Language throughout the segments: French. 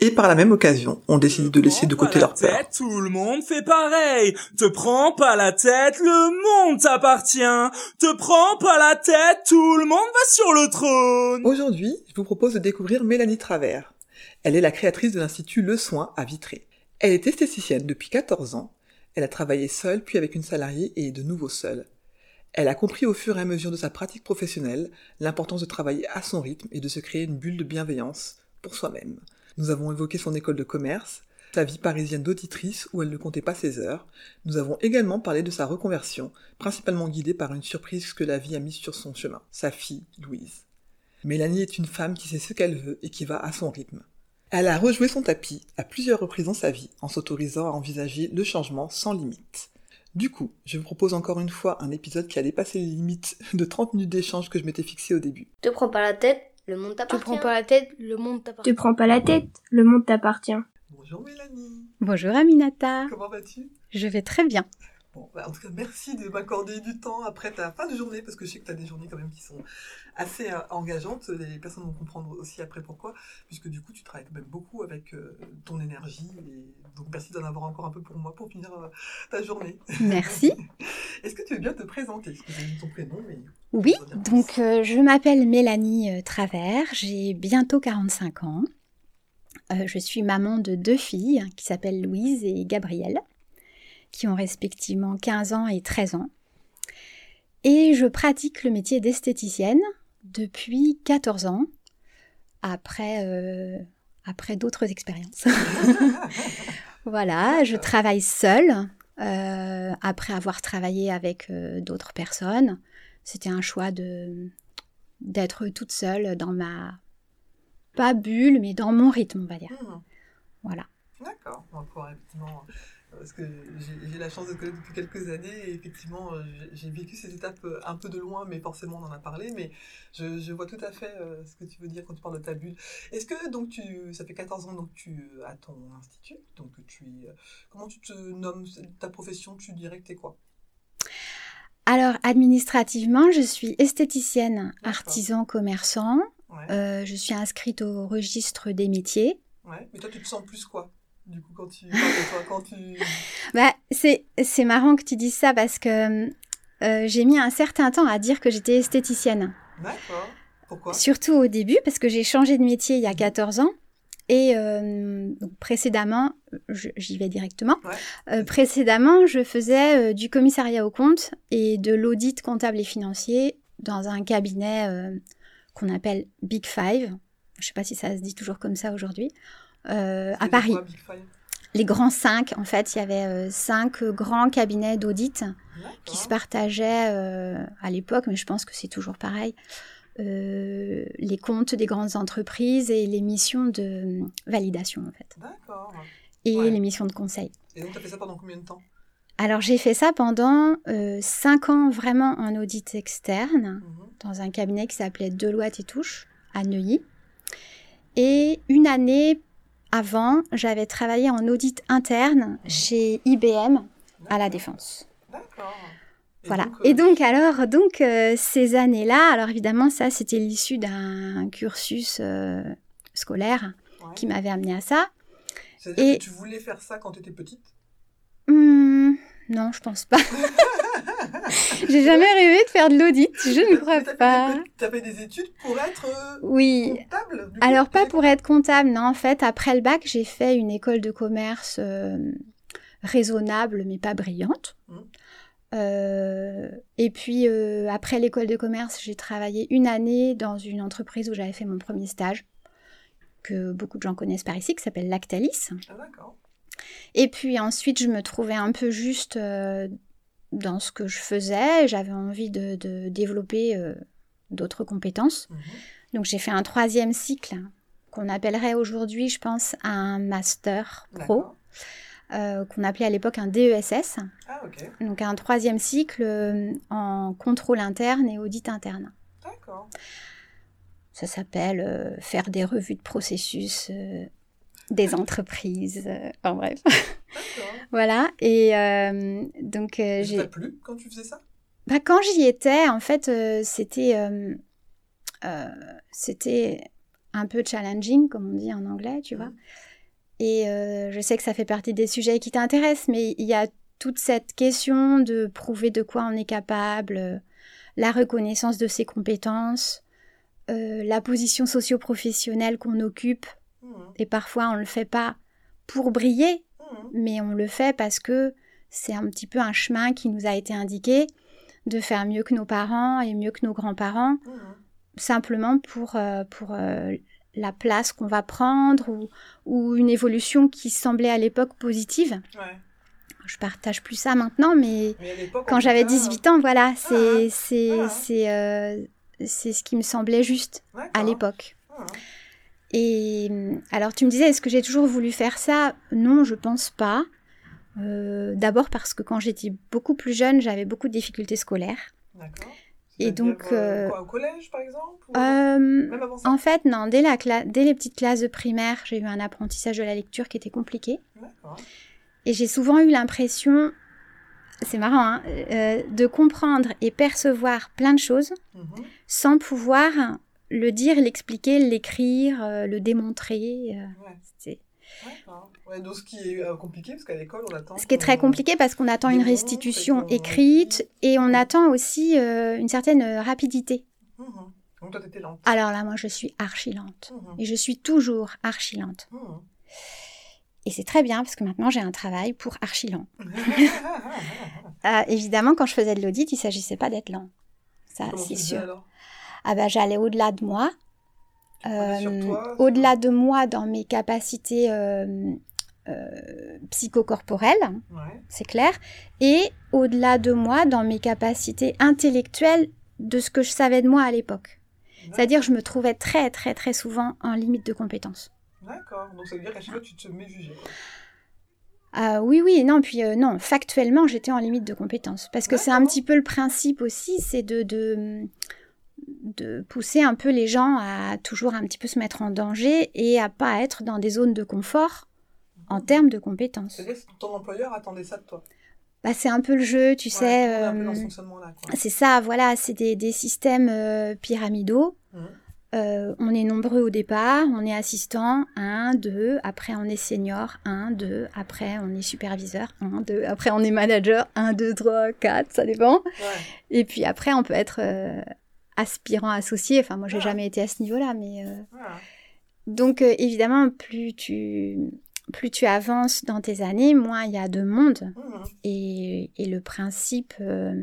Et par la même occasion, on décide de laisser de côté leur peur. Tout le monde fait pareil. Te prends pas la tête, le monde t'appartient. Te prends pas la tête, tout le monde va sur le trône. Aujourd'hui, je vous propose de découvrir Mélanie Travers. Elle est la créatrice de l'Institut Le Soin à Vitré. Elle est esthéticienne depuis 14 ans. Elle a travaillé seule, puis avec une salariée et de nouveau seule. Elle a compris au fur et à mesure de sa pratique professionnelle l'importance de travailler à son rythme et de se créer une bulle de bienveillance pour soi-même. Nous avons évoqué son école de commerce, sa vie parisienne d'auditrice où elle ne comptait pas ses heures. Nous avons également parlé de sa reconversion, principalement guidée par une surprise que la vie a mise sur son chemin, sa fille, Louise. Mélanie est une femme qui sait ce qu'elle veut et qui va à son rythme. Elle a rejoué son tapis à plusieurs reprises dans sa vie en s'autorisant à envisager le changement sans limite. Du coup, je vous propose encore une fois un épisode qui a dépassé les limites de 30 minutes d'échange que je m'étais fixé au début. Te prends pas la tête, le monde Tu t'appartient. prends pas la tête, le monde t'appartient. Te prends pas la tête, le monde t'appartient. Bonjour Mélanie, Bonjour Aminata, comment vas-tu? Je vais très bien. Bon, bah, en tout cas, merci de m'accorder du temps après ta fin de journée, parce que je sais que tu as des journées quand même qui sont assez euh, engageantes. Les personnes vont comprendre aussi après pourquoi, puisque du coup, tu travailles quand même beaucoup avec euh, ton énergie. Et donc, merci d'en avoir encore un peu pour moi pour finir euh, ta journée. Merci. Est-ce que tu veux bien te présenter? J'ai ton prénom, mais... Oui, donc je m'appelle Mélanie Travers, j'ai bientôt 45 ans. Je suis maman de deux filles qui s'appellent Louise et Gabrielle, qui ont respectivement 15 ans et 13 ans. Et je pratique le métier d'esthéticienne depuis 14 ans, après, euh, après d'autres expériences. voilà, je travaille seule, euh, après avoir travaillé avec euh, d'autres personnes. C'était un choix de d'être toute seule dans ma pas bulle, mais dans mon rythme, on va dire. Hmm, Voilà. D'accord, effectivement... Parce que j'ai la chance de connaître depuis quelques années et effectivement euh, j'ai- vécu ces étapes euh, un peu de loin, mais forcément on en a parlé. Mais je, je vois tout à fait euh, ce que tu veux dire quand tu parles de ta bulle. Est-ce que donc tu, ça fait 14 ans donc tu as ton institut, donc tu comment tu te nommes? Ta profession Tu dirais que t'es quoi? Alors, administrativement, je suis esthéticienne, artisan, commerçant. Ouais, Euh, je suis inscrite au registre des métiers. ouais. Mais toi tu te sens plus quoi? Du coup quand tu, quand tu, Bah, c'est marrant que tu dises ça parce que euh, j'ai mis un certain temps à dire que j'étais esthéticienne. d'accord. Pourquoi? Surtout au début, parce que j'ai changé de métier il y a 14 ans. Et euh, donc précédemment, j'y vais directement. Ouais. Euh, précédemment, je faisais du commissariat au compte et de l'audit comptable et financier dans un cabinet qu'on appelle Big Five. Je ne sais pas si ça se dit toujours comme ça aujourd'hui. Euh, à Paris. quoi, Big Five Les grands cinq, en fait, il y avait euh, cinq grands cabinets d'audit qui se partageaient euh, à l'époque, mais je pense que c'est toujours pareil, euh, les comptes des grandes entreprises et les missions de validation, en fait, D'accord. et Ouais. les missions de conseil. Et donc tu as fait ça pendant combien de temps? Alors, j'ai fait ça pendant cinq ans vraiment en audit externe, Mhm. dans un cabinet qui s'appelait Deloitte et Touche, à Neuilly. Et une année avant, j'avais travaillé en audit interne chez IBM à la Défense. D'accord. Et Voilà. donc, euh, Et donc alors, donc euh, ces années-là, alors évidemment ça c'était l'issue d'un cursus euh, scolaire ouais. qui m'avait amené à ça. C'est-à-dire et- que tu voulais faire ça quand tu étais petite? Hmm, non, je pense pas. J'ai jamais rêvé de faire de l'audit, je ne crois pas. Tu avais des études pour être euh, Oui. comptable du coup Alors pas pour être comptable, non. En fait, après le bac, j'ai fait une école de commerce euh, raisonnable, mais pas brillante. Mhm. Euh, et puis euh, après l'école de commerce, j'ai travaillé une année dans une entreprise où j'avais fait mon premier stage, que beaucoup de gens connaissent par ici, qui s'appelle Lactalis. Ah, d'accord. Et puis ensuite, je me trouvais un peu juste euh, dans ce que je faisais. J'avais envie de, de développer euh, d'autres compétences. Mhm. Donc j'ai fait un troisième cycle qu'on appellerait aujourd'hui, je pense, un master pro. Euh, qu'on appelait à l'époque un DESS, Ah, donc un troisième cycle euh, en contrôle interne et audit interne. D'accord. Ça s'appelle euh, faire des revues de processus des entreprises. euh, en bref. Voilà. Et euh, donc, euh, Ça j'ai. t'a plu quand tu faisais ça? Bah, quand j'y étais, en fait, euh, c'était. euh, c'était un peu challenging, comme on dit en anglais, tu vois. Et euh, je sais que ça fait partie des sujets qui t'intéressent, mais il y a toute cette question de prouver de quoi on est capable, la reconnaissance de ses compétences, la position socio-professionnelle qu'on occupe. Mhm. Et parfois, on ne le fait pas pour briller, Mhm. mais on le fait parce que c'est un petit peu un chemin qui nous a été indiqué de faire mieux que nos parents et mieux que nos grands-parents, Mhm. simplement pour, euh, pour euh, la place qu'on va prendre ou, ou une évolution qui semblait à l'époque positive. Ouais. Je partage plus ça maintenant, mais quand j'avais cas, 18 ans, voilà, c'est Ah, c'est ah. c'est euh, c'est ce qui me semblait juste à l'époque. Et euh, alors tu me disais, est-ce que j'ai toujours voulu faire ça? Non, je pense pas. Euh, D'abord parce que quand j'étais beaucoup plus jeune, j'avais beaucoup de difficultés scolaires. D'accord. Et donc, euh, quoi, au collège, par exemple ou- Euh, Même avant ça en fait, non, dès, la dès les petites classes de primaire, j'ai eu un apprentissage de la lecture qui était compliqué. D'accord. Et j'ai souvent eu l'impression, c'est marrant, hein, euh, de comprendre et percevoir plein de choses Mhm. sans pouvoir le dire, l'expliquer, l'écrire, euh, le démontrer. euh, Ouais. Ouais, donc ce qui est euh, compliqué, parce qu'à l'école, on attend. Ce qui est très compliqué parce qu'on attend une restitution écrite et on attend aussi euh, une certaine rapidité. Mhm. Donc toi, t'étais lente. Alors là, moi, je suis archi lente. Mhm. Et je suis toujours archi lente. Mhm. Et c'est très bien parce que maintenant, j'ai un travail pour archi lent. Euh, évidemment, quand je faisais de l'audit, il ne s'agissait pas d'être lent. Ça, c'est sûr. Ah bah, j'allais au-delà de moi. Euh, au-delà de moi dans mes capacités euh, euh, Ouais. c'est clair, et au-delà de moi dans mes capacités intellectuelles de ce que je savais de moi à l'époque. C'est-à-dire je me trouvais très très très souvent en limite de compétences. D'accord. Donc ça veut dire qu'à chaque fois, tu te mets jugé. quoi. Ah oui, oui, non, puis euh, non, factuellement, j'étais en limite de compétences. Parce que c'est un petit peu le principe aussi, c'est de, de, de pousser un peu les gens à toujours un petit peu se mettre en danger et à pas être dans des zones de confort en termes de compétences. C'est-à-dire que ton employeur attendait ça de toi. Bah, c'est un peu le jeu, tu Ouais, sais. euh, c'est ça, voilà, c'est des, des systèmes euh, pyramidaux. Mhm. Euh, on est nombreux au départ, on est assistant, 1, 2, après on est senior, 1, 2, après on est superviseur, 1, 2, après on est manager, 1, 2, 3, 4, ça dépend. Ouais. Et puis après on peut être aspirant associé, enfin moi j'ai Ah. jamais été à ce niveau-là, mais... euh, Voilà. Donc euh, évidemment, plus tu, plus tu avances dans tes années, moins il y a de monde. Mhm. Et, et le principe, euh,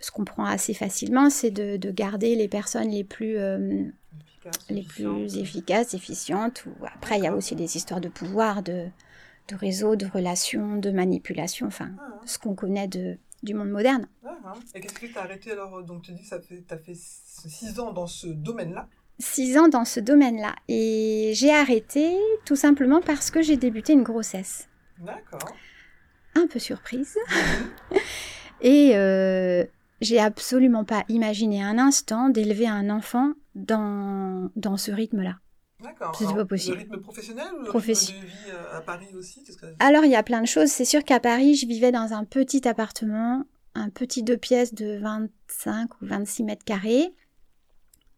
ce qu'on prend assez facilement, c'est de, de garder les personnes les plus, euh, Efficace, les plus efficaces, efficientes. Ou après, il y a aussi des histoires de pouvoir, de, de réseau, de relations, de manipulation, enfin, Ah, ce qu'on connaît de, du monde moderne. ah. Et qu'est-ce que tu as arrêté alors Donc tu dis que tu as fait 6 ans dans ce domaine-là? Six ans dans ce domaine-là. Et j'ai arrêté tout simplement parce que j'ai débuté une grossesse. D'accord. Un peu surprise. Et euh, j'ai absolument pas imaginé un instant d'élever un enfant dans, dans ce rythme-là. D'accord. C'est pas possible. Le rythme professionnel ou le Professi- rythme de vie euh, à Paris aussi que- Alors, il y a plein de choses. C'est sûr qu'à Paris, je vivais dans un petit appartement, un petit deux pièces de 25 ou 26 mètres carrés.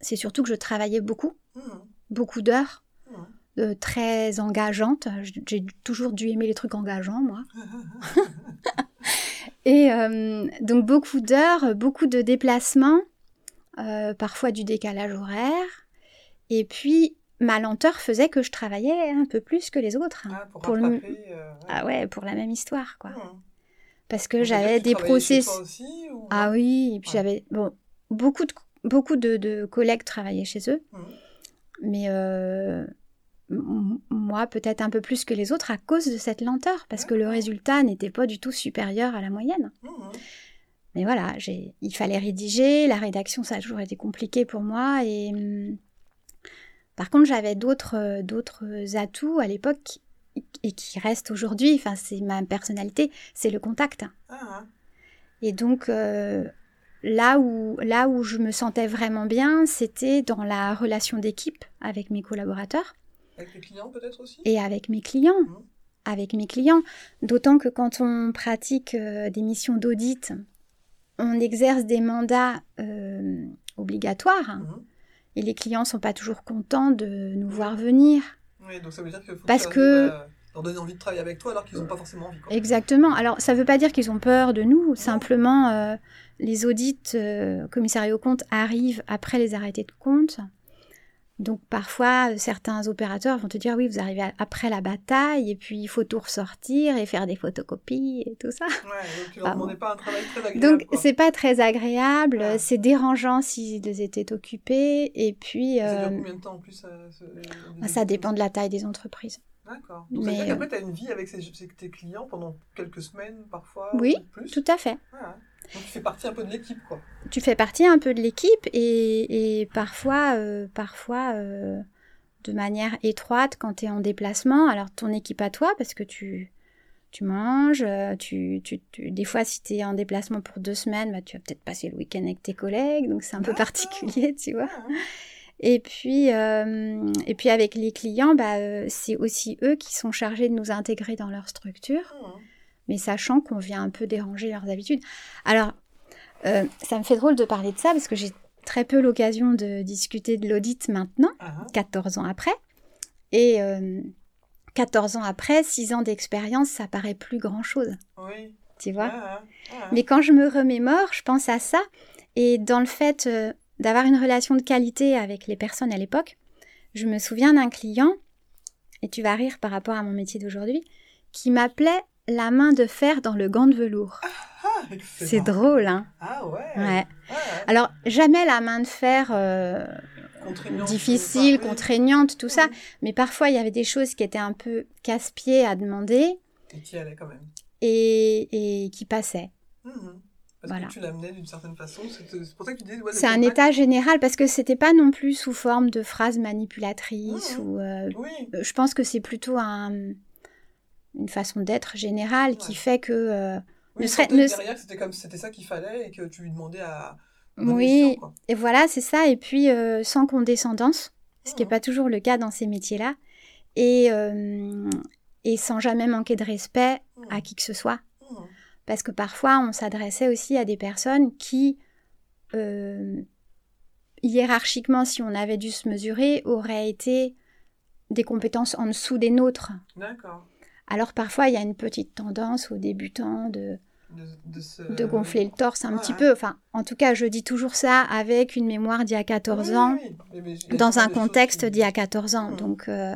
C'est surtout que je travaillais beaucoup, Mhm. beaucoup d'heures, Mhm. euh, très engageantes. J'ai toujours dû aimer les trucs engageants, moi. Et euh, donc, beaucoup d'heures, beaucoup de déplacements, euh, parfois du décalage horaire. Et puis, ma lenteur faisait que je travaillais un peu plus que les autres. Ah, pour, Pour le- euh, ouais. Ah ouais, pour la même histoire, quoi. Mhm. Parce que j'avais des travaillais chez process. toi aussi, ou... Ah oui, et puis Ouais. j'avais bon, beaucoup de, beaucoup de, de collègues travaillaient chez eux, Mhm. mais euh, moi peut-être un peu plus que les autres à cause de cette lenteur, parce que le résultat n'était pas du tout supérieur à la moyenne. Mhm. Mais voilà, il fallait rédiger, la rédaction ça a toujours été compliqué pour moi, et par contre j'avais d'autres, euh, d'autres atouts à l'époque. et qui reste aujourd'hui, enfin c'est ma personnalité, c'est le contact. Ah, Et donc euh, là où là où je me sentais vraiment bien, c'était dans la relation d'équipe avec mes collaborateurs avec les clients peut-être aussi? Et avec mes clients. Mhm. Avec mes clients, d'autant que quand on pratique euh, des missions d'audit, on exerce des mandats euh, obligatoires Mhm. Et les clients sont pas toujours contents de nous voir venir. Oui, donc ça veut dire qu'il faut Parce que- à leur donner envie de travailler avec toi alors qu'ils n'ont pas forcément envie. Quoi. Exactement. Alors, ça ne veut pas dire qu'ils ont peur de nous. Simplement, euh, les audits euh, commissariat aux comptes arrivent après les arrêtés de compte. Donc, parfois, euh, certains opérateurs vont te dire, oui, vous arrivez à- après la bataille, et puis il faut tout ressortir et faire des photocopies et tout ça. Ouais, donc tu leur Ah, demandais pas un travail très agréable. Donc, c'est pas très agréable, Ouais. c'est dérangeant s'ils étaient occupés, et puis Ça euh, dure combien de temps en plus euh, les- ça dépend de la taille des entreprises. D'accord. Donc ça veut Mais, dire euh, qu'après, tu as une vie avec tes clients pendant quelques semaines parfois Oui, ou plus? Tout à fait. Ah, Donc tu fais partie un peu de l'équipe, quoi. tu fais partie un peu de l'équipe et, et parfois, euh, parfois euh, de manière étroite quand tu es en déplacement. Alors ton équipe à toi, parce que tu, tu manges, euh, tu, tu, tu- des fois si tu es en déplacement pour deux semaines, bah, tu vas peut-être passer le week-end avec tes collègues, donc c'est un peu D'accord. particulier, tu vois. Ah, Et puis, euh, et puis avec les clients, bah, c'est aussi eux qui sont chargés de nous intégrer dans leur structure ah, mais sachant qu'on vient un peu déranger leurs habitudes. Alors, euh, ça me fait drôle de parler de ça parce que j'ai très peu l'occasion de discuter de l'audit maintenant, ah, 14 ans après. Et euh, 14 ans après, 6 ans d'expérience, ça paraît plus grand-chose, Oui. tu vois? Ah, ah, Mais quand je me remémore, je pense à ça. Et dans le fait euh, d'avoir une relation de qualité avec les personnes à l'époque, je me souviens d'un client, et tu vas rire par rapport à mon métier d'aujourd'hui, qui m'appelait la main de fer dans le gant de velours. ah, excellent. C'est drôle, hein Ah ouais. Ouais. Ah, Alors, jamais la main de fer euh, difficile, oui. contraignante, tout ça. Mais parfois, il y avait des choses qui étaient un peu casse-pied à demander Et qui allait quand même. et, et qui passaient. Mhm. Parce Voilà. que tu l'amenais d'une certaine façon. C'est pour ça que tu disais. ouais, C'est un état général parce que c'était pas non plus sous forme de phrases manipulatrices Mhm. ou. euh, Oui. je pense que c'est plutôt un- une façon d'être générale qui Ouais. fait que. euh, Oui, ne serait- ne- c'était comme c'était ça qu'il fallait et que tu lui demandais à. Oui, quoi. et voilà, c'est ça. Et puis euh, sans condescendance, ce qui n'est Mhm. pas toujours le cas dans ces métiers-là, et, euh, et sans jamais manquer de respect à Mhm. qui que ce soit. Mhm. Parce que parfois, on s'adressait aussi à des personnes qui, euh, hiérarchiquement, si on avait dû se mesurer, auraient été des compétences en dessous des nôtres. D'accord. Alors parfois, il y a une petite tendance aux débutants de, De, de, se... de gonfler le torse un ouais, petit peu. Enfin, en tout cas, je dis toujours ça avec une mémoire d'il y a 14 Oui, ans, oui, oui. Mais- mais il y a dans un contexte qui- d'il y a 14 ans. Donc, euh,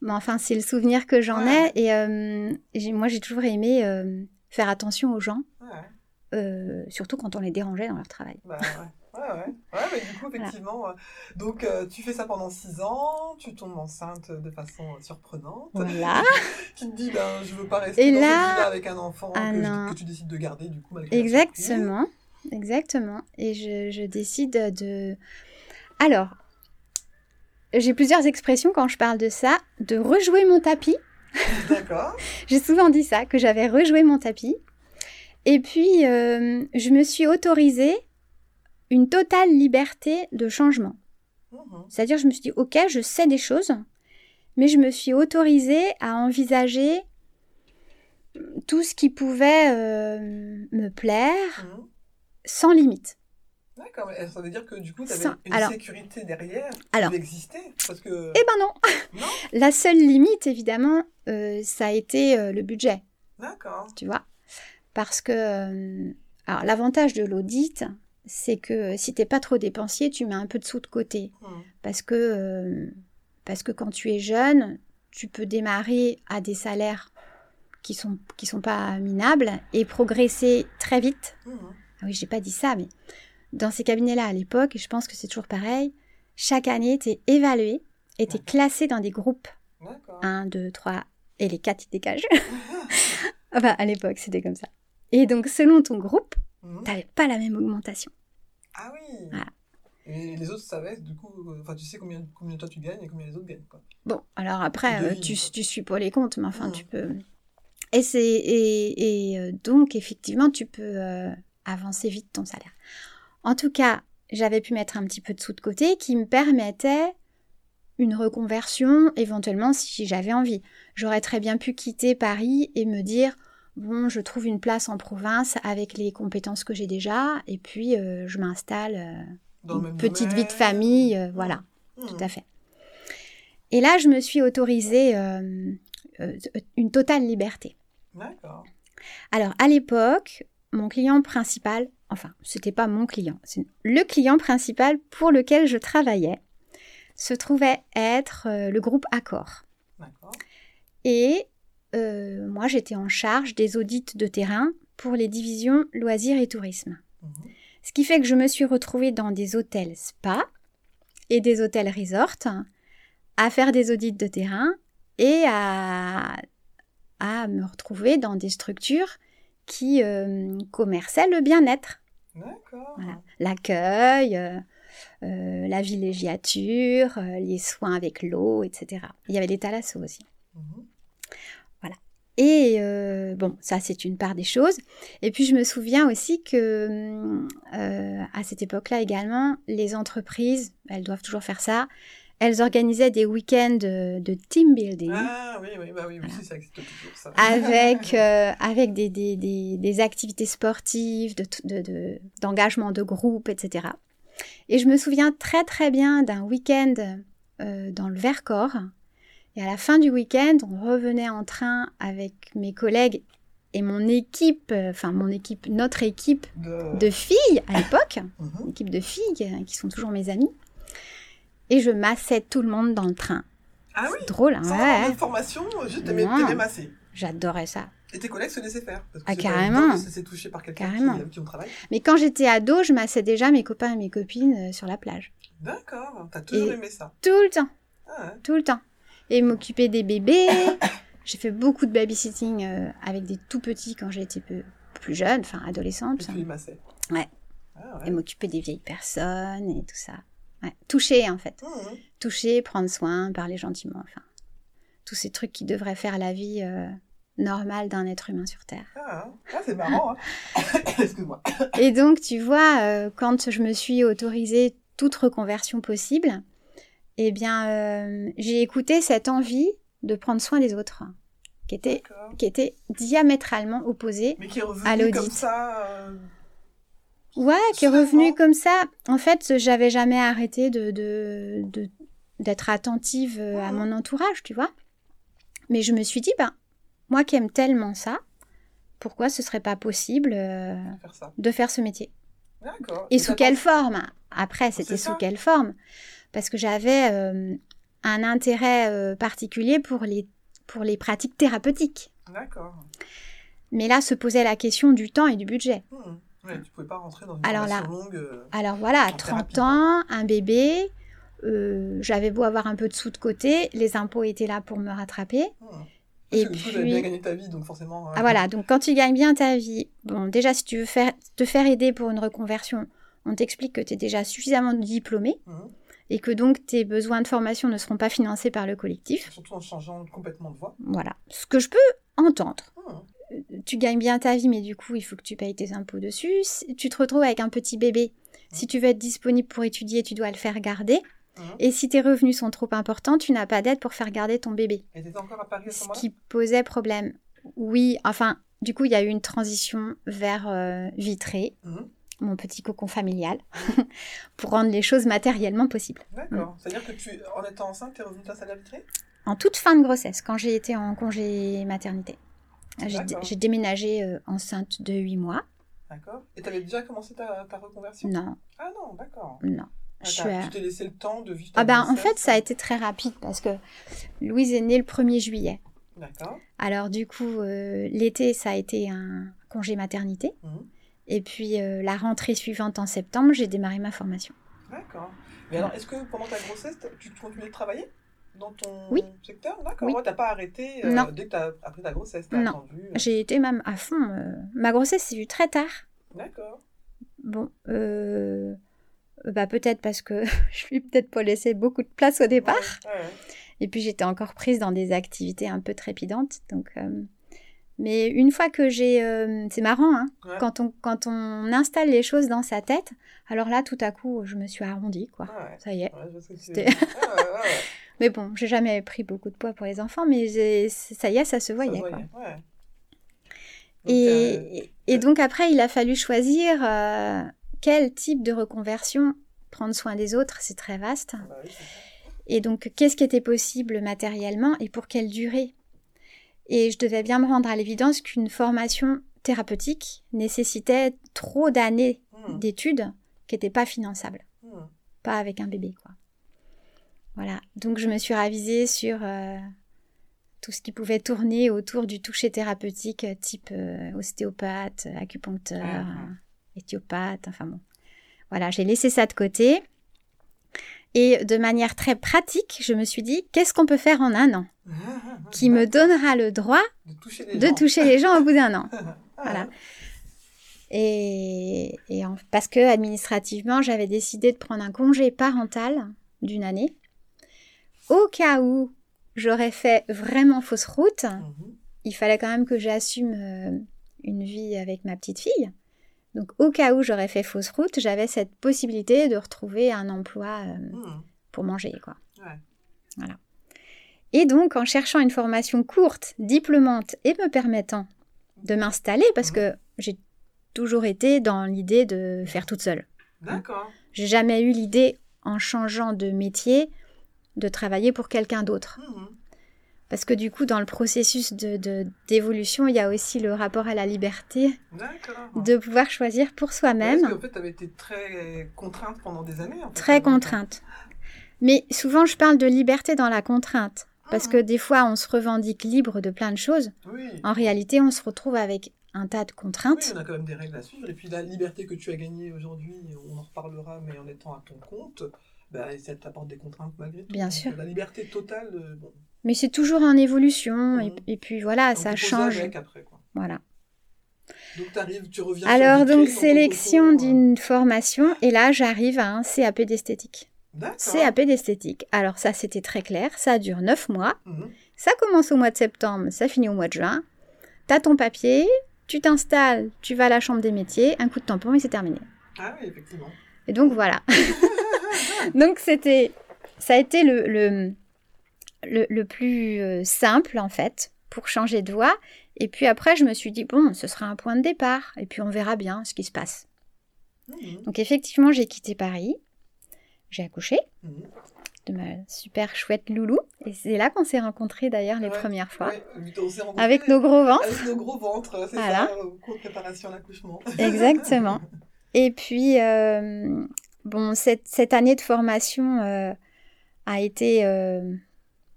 mais enfin, c'est le souvenir que j'en Ouais. ai. Et euh, moi, j'ai toujours aimé euh, faire attention aux gens, Ouais. surtout quand on les dérangeait dans leur travail. Bah ouais. Ouais, ouais. Mais du coup, effectivement. euh, Donc, euh, tu fais ça pendant 6 ans, tu tombes enceinte de façon euh, surprenante. Voilà. tu te dis, ben, je veux pas rester Et dans là- cette avec un enfant Ah que, tu décides de garder, du coup, malgré. Exactement. Exactement. Et je, je décide de... Alors, j'ai plusieurs expressions quand je parle de ça. De rejouer mon tapis. D'accord. J'ai souvent dit ça, que j'avais rejoué mon tapis. Et puis, euh, je me suis autorisée une totale liberté de changement. Mhm. C'est-à-dire, je me suis dit, ok, je sais des choses, mais je me suis autorisée à envisager tout ce qui pouvait euh, me plaire Mhm. sans limite. D'accord, mais ça veut dire que du coup, tu avais Sans- une alors- sécurité derrière Alors- qui existait. Parce que. Eh ben non Non La seule limite, évidemment, euh, ça a été euh, le budget, D'accord. tu vois? Parce que, alors l'avantage de l'audit, c'est que si t'es pas trop dépensier, tu mets un peu de sous de côté. Parce que, euh, parce que quand tu es jeune, tu peux démarrer à des salaires qui sont, qui sont pas minables et progresser très vite. Ah oui, j'ai pas dit ça, mais dans ces cabinets-là à l'époque, et je pense que c'est toujours pareil, chaque année, tu es évalué et tu es classé dans des groupes D'accord. 1, 2, 3, et les 4 ils dégagent. enfin, à l'époque, c'était comme ça. Et donc, selon ton groupe, Mhm. t'avais pas la même augmentation. Ah oui. Voilà. Et les autres savaient, du coup, euh, enfin, tu sais combien, combien toi tu gagnes et combien les autres gagnent, quoi. Bon, alors après, euh, tu, tu suis pour les comptes, mais enfin, Mhm. tu peux. Et, c'est, et, et, euh, donc, effectivement, tu peux euh, avancer vite ton salaire. En tout cas, j'avais pu mettre un petit peu de sous de côté qui me permettait une reconversion, éventuellement, si j'avais envie. J'aurais très bien pu quitter Paris et me dire bon, je trouve une place en province avec les compétences que j'ai déjà, et puis euh, je m'installe. euh, Dans une petite vie de famille, euh, voilà. Mhm. Tout à fait. Et là, je me suis autorisée une totale liberté. D'accord. Alors, à l'époque, mon client principal, enfin, c'était pas mon client, c'est le client principal pour lequel je travaillais, se trouvait être le groupe Accor. D'accord. Et euh, moi, j'étais en charge des audits de terrain pour les divisions loisirs et tourisme. Mhm. Ce qui fait que je me suis retrouvée dans des hôtels spa et des hôtels resort à faire des audits de terrain et à, à me retrouver dans des structures qui euh, commerçaient le bien-être. D'accord. L'accueil, euh, euh, la villégiature, les soins avec l'eau, etc. Il y avait les thalassos aussi. Mhm. Et euh, bon, ça c'est une part des choses. Et puis je me souviens aussi que euh, à cette époque-là également, les entreprises, elles doivent toujours faire ça, elles organisaient des week-ends de, de team building Ah oui, oui, bah oui, oui, si, ça existe toujours, ça. avec, euh, avec des, des, des, des activités sportives, de, de, de- d'engagement de groupe, etc. Et je me souviens très très bien d'un week-end dans le Vercors. Et à la fin du week-end, on revenait en train avec mes collègues et mon équipe, euh, enfin mon équipe, notre équipe De... de filles à l'époque, une équipe de filles qui, qui sont toujours mes amies. Et je massais tout le monde dans le train. Ah oui C'est drôle, hein, Sans ouais, formation, juste t'aimais masser. J'adorais ça. Et tes collègues se laissaient faire. Parce que Ah, c'est carrément. laisser toucher par quelqu'un qui, Carrément. avec qui on travaille. Mais quand j'étais ado, je massais déjà mes copains et mes copines euh, sur la plage. D'accord, t'as toujours Et- aimé ça. Tout le temps, Ah, ouais. tout le temps. Et m'occuper des bébés. J'ai fait beaucoup de babysitting euh, avec des tout petits quand j'étais peu, plus jeune, enfin Et adolescente. massais. Ouais. Ah, Et ouais. m'occuper des vieilles personnes et tout ça. Ouais. Toucher en fait. Mhm. Toucher, prendre soin, parler gentiment, enfin. Tous ces trucs qui devraient faire la vie euh, normale d'un être humain sur Terre. Ah, ah, c'est marrant, hein. Excuse-moi. Et donc, tu vois, euh, quand je me suis autorisée toute reconversion possible, eh bien, euh, j'ai écouté cette envie de prendre soin des autres, qui était, qui était diamétralement opposée. Mais qui est À revenu l'audit. comme ça. euh, Ouais, qui est revenue comme ça. En fait, j'avais jamais arrêté de, de, d'être attentive euh, à Mhm. mon entourage, tu vois. Mais je me suis dit, ben, moi qui aime tellement ça, pourquoi ce serait pas possible euh, faire de faire ce métier? D'accord. Et sous quelle forme? Après, c'était sous quelle forme? Parce que j'avais euh, un intérêt euh, particulier pour les, pour les pratiques thérapeutiques. D'accord. Mais là se posait la question du temps et du budget. Mhm. Ouais, tu pouvais pas rentrer dans une Alors là- longue. euh, Alors voilà, En 30 thérapie, ans, un bébé, j'avais beau avoir un peu de sous de côté, les impôts étaient là pour me rattraper. mhm. Et Parce que, coup, t'avais bien puis, gagné ta vie, donc forcément. euh, ah voilà, donc quand tu gagnes bien ta vie, bon, déjà si tu veux faire, te faire aider pour une reconversion, on t'explique que tu es déjà suffisamment diplômé mhm. Et que donc tes besoins de formation ne seront pas financés par le collectif. Surtout en changeant complètement de voie. Voilà, ce que je peux entendre. Mhm. Tu gagnes bien ta vie, mais du coup, il faut que tu payes tes impôts dessus. Si Tu te retrouves avec un petit bébé. Si tu veux être disponible pour étudier, tu dois le faire garder. Mhm. Et si tes revenus sont trop importants, tu n'as pas d'aide pour faire garder ton bébé. Et encore à Paris à ce qui posait problème. Oui, enfin, du coup, il y a eu une transition vers euh, Vitré, Mhm. Mon petit cocon familial, pour rendre les choses matériellement possibles. D'accord. C'est-à-dire que tu, en étant enceinte, t'es revenue t'installer à Vitré En toute fin de grossesse, quand j'ai été en congé maternité. J'ai déménagé euh, enceinte de 8 mois. D'accord. Et t'avais déjà commencé ta, ta reconversion? Non, Ah non, d'accord. non. Ah, Je t'as- suis à- Tu t'es laissé le temps de vivre ta Ah ben, en fait, ça a été très rapide parce que Louise est née le 1er juillet. D'accord. Alors du coup, euh, l'été, ça a été un congé maternité. Mhm. Et puis euh, la rentrée suivante en septembre, j'ai démarré ma formation. D'accord. Mais alors, est-ce que pendant ta grossesse, tu continuais de travailler dans ton Oui. secteur? D'accord. Oui. Ouais, t'as pas arrêté euh, dès que t'as après ta grossesse, Non. euh, J'ai été même à fond. euh, Ma grossesse s'est vue très tard. D'accord. Bon, Bah peut-être parce que je lui ai peut-être pas laissé beaucoup de place au départ. Ouais, ouais. Et puis j'étais encore prise dans des activités un peu trépidantes. Donc, Mais une fois que j'ai... euh, C'est marrant, hein Ouais. quand, on, quand on installe les choses dans sa tête, alors là, tout à coup, je me suis arrondie, quoi. Ah ouais. Ça y est. Ouais. Ah. Mais bon, j'ai jamais pris beaucoup de poids pour les enfants, mais ça y est, ça se Ça voyait, quoi. Donc, Et, et donc après, il a fallu choisir euh, quel type de reconversion prendre soin des autres, c'est très vaste. bah oui. Et donc, qu'est-ce qui était possible matériellement et pour quelle durée? Et je devais bien me rendre à l'évidence qu'une formation thérapeutique nécessitait trop d'années Hmm, d'études qui n'étaient pas finançables, hmm. pas avec un bébé, quoi. Voilà. Donc, je me suis ravisée sur euh, tout ce qui pouvait tourner autour du toucher thérapeutique, euh, type euh, ostéopathe, acupuncteur, euh, éthiopathe, enfin bon. Voilà, j'ai laissé ça de côté. Et de manière très pratique, je me suis dit, qu'est-ce qu'on peut faire en un an? Qui me donnera le droit de toucher les de gens. toucher les gens au bout d'un an Voilà. Et, et en- parce que administrativement, j'avais décidé de prendre un congé parental d'une année, au cas où j'aurais fait vraiment fausse route. Mhm. Il fallait quand même que j'assume euh, une vie avec ma petite fille. Donc, au cas où j'aurais fait fausse route, j'avais cette possibilité de retrouver un emploi euh, Hmm. pour manger, quoi. Ouais. Voilà. Et donc, en cherchant une formation courte, diplômante et me permettant de m'installer, parce Mhm. que j'ai toujours été dans l'idée de faire toute seule. D'accord. J'ai jamais eu l'idée, en changeant de métier, de travailler pour quelqu'un d'autre. Mhm. Parce que du coup, dans le processus de- de- d'évolution, il y a aussi le rapport à la liberté de pouvoir choisir pour soi-même. Parce qu'en fait, tu avais été très contrainte pendant des années. en fait. Très contrainte. Mais souvent, je parle de liberté dans la contrainte. Parce que des fois, on se revendique libre de plein de choses. Oui. En réalité, on se retrouve avec un tas de Oui, contraintes. on a quand même des règles à suivre. Et puis la liberté que tu as gagnée aujourd'hui, on en reparlera, mais en étant à ton compte, bah, ça t'apporte des contraintes malgré tout. Bien sûr. La liberté totale, euh, bon, Mais c'est toujours en évolution. Et, Mhm. et puis voilà, on ça change. avec après, quoi. Voilà. Donc t'arrives, tu reviens. Alors, donc, sélection euh, d'une formation. Et là, j'arrive à un CAP d'esthétique. CAP d'esthétique. Alors, ça, c'était très clair. Ça dure 9 mois. Mhm. Ça commence au mois de septembre, ça finit au mois de juin. T'as ton papier, tu t'installes, tu vas à la chambre des métiers, un coup de tampon et c'est terminé. Ah oui, effectivement. Et donc voilà. donc c'était, ça a été le, le, le, le plus euh, simple en fait pour changer de voie. Et puis après, je me suis dit, bon, ce sera un point de départ et puis on verra bien ce qui se passe. Mhm. Donc effectivement, j'ai quitté Paris, j'ai accouché Mhm. de ma super chouette loulou. Et c'est là qu'on s'est rencontrés d'ailleurs les Ouais, premières fois. ouais, Avec nos gros ventres. Avec nos gros ventres, c'est Voilà. ça, au cours de préparation à l'accouchement. Exactement. Et puis, euh, bon, cette, cette année de formation euh, a été, euh,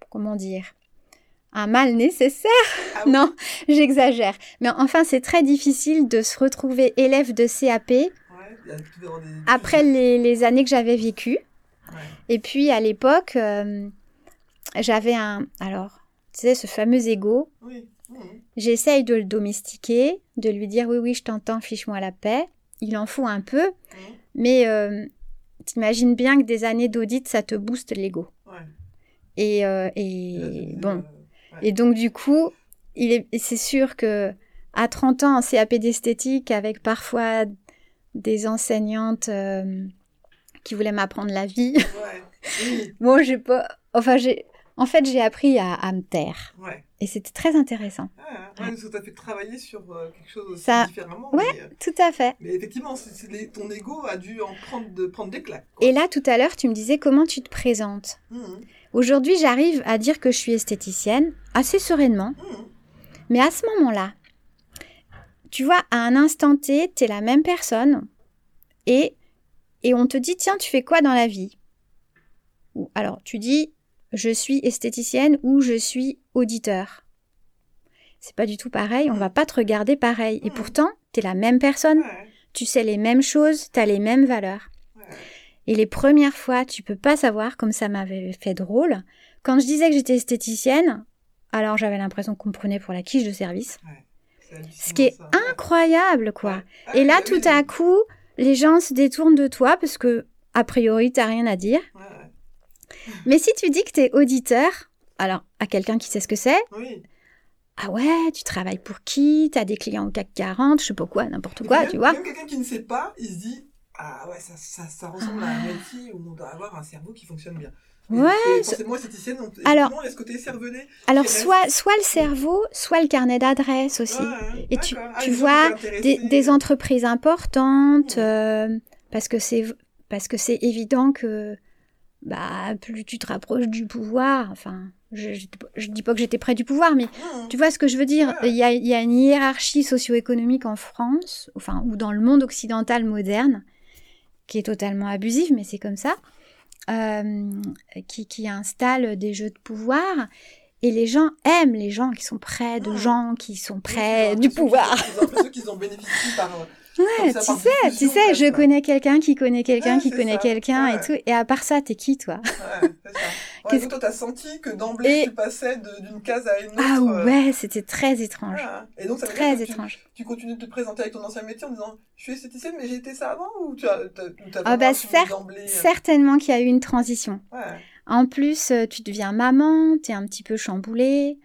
comment dire, un mal nécessaire. Ah oui. Non, j'exagère. Mais enfin, c'est très difficile de se retrouver élève de CAP Après les, les années que j'avais vécues. Ouais. Et puis, à l'époque, euh, j'avais un... Alors, tu sais, ce fameux ego. Oui. J'essaye de le domestiquer, de lui dire oui, oui, je t'entends, fiche-moi la paix. Il en faut un peu, mais euh, t'imagines bien que des années d'audit, ça te booste l'ego. Ouais. Et, euh, Et là, et bon, euh, ouais. et donc du coup, il est, c'est sûr que à 30 ans en CAP d'esthétique, avec parfois des enseignantes euh, qui voulaient m'apprendre la vie, Ouais. Oui. bon, j'ai pas, enfin j'ai, en fait, j'ai appris à, à me taire, Ouais. et c'était très intéressant. Ah, ouais, t'as fait travailler sur euh, quelque chose aussi Ça- différemment. Mais, euh, Tout à fait. mais effectivement, les- ton ego a dû en prendre, de, prendre des claques. quoi. Et là, tout à l'heure, tu me disais comment tu te présentes? Mhm. Aujourd'hui, j'arrive à dire que je suis esthéticienne assez sereinement, Mhm. mais à ce moment-là, tu vois, à un instant T, tu es la même personne et, et on te dit, tiens, tu fais quoi dans la vie? Ou alors, tu dis, je suis esthéticienne ou je suis auditeur. C'est pas du tout pareil, on va pas te regarder pareil. Et pourtant, tu es la même personne, tu sais les mêmes choses, tu as les mêmes valeurs. Et les premières fois, tu peux pas savoir comme ça m'avait fait drôle. Quand je disais que j'étais esthéticienne, alors j'avais l'impression qu'on me prenait pour la quiche de service. Ce qui est ça. incroyable, quoi. Ah, Et là, tout à coup, les gens se détournent de toi parce que a priori, t'as rien à dire. Mais si tu dis que t'es auditeur, alors à quelqu'un qui sait ce que c'est, Oui. ah ouais, tu travailles pour qui? T'as des clients au CAC 40, je sais pas quoi, n'importe quoi, même- tu vois. Même quelqu'un qui ne sait pas, il se dit Ah ouais, ça, ça, ça ressemble à un métier où on doit avoir un cerveau qui fonctionne bien. Ouais, esthéticienne, Alors- effectivement, il y a ce côté cervelé. Alors soit, soit le cerveau, soit le carnet d'adresses aussi. Ouais, Et tu-. Ah, tu vois, Des, entreprises importantes, euh, parce que c'est parce que c'est évident que bah plus tu te rapproches du pouvoir, enfin, je, je, je dis pas que j'étais près du pouvoir, mais tu vois ce que je veux dire? Il y a, y a une hiérarchie socio-économique en France, enfin, ou dans le monde occidental moderne, qui est totalement abusive, mais c'est comme ça, qui, qui installe des jeux de pouvoir. Et les gens aiment les gens qui sont près de Mhm. gens qui sont près du pouvoir. par. Ouais, tu sais, tu sais, je connais quelqu'un qui connaît quelqu'un Ouais, qui connaît quelqu'un et tout. Et à part ça, t'es qui, toi? Ouais, c'est ça. Ouais, donc toi, t'as senti que d'emblée, Et- tu passais d'une case à une autre. Ah euh, ouais, c'était très étrange. ah, Et donc, ça veut Très dire que tu- étrange. Tu, continues de te présenter avec ton ancien métier en disant Je suis esthéticienne, mais j'ai été ça avant Ou tu as, t'as, ou t'as Ah bah, d'emblée euh, Certainement qu'il y a eu une transition. Ouais. En plus, euh, tu deviens maman, t'es un petit peu chamboulée.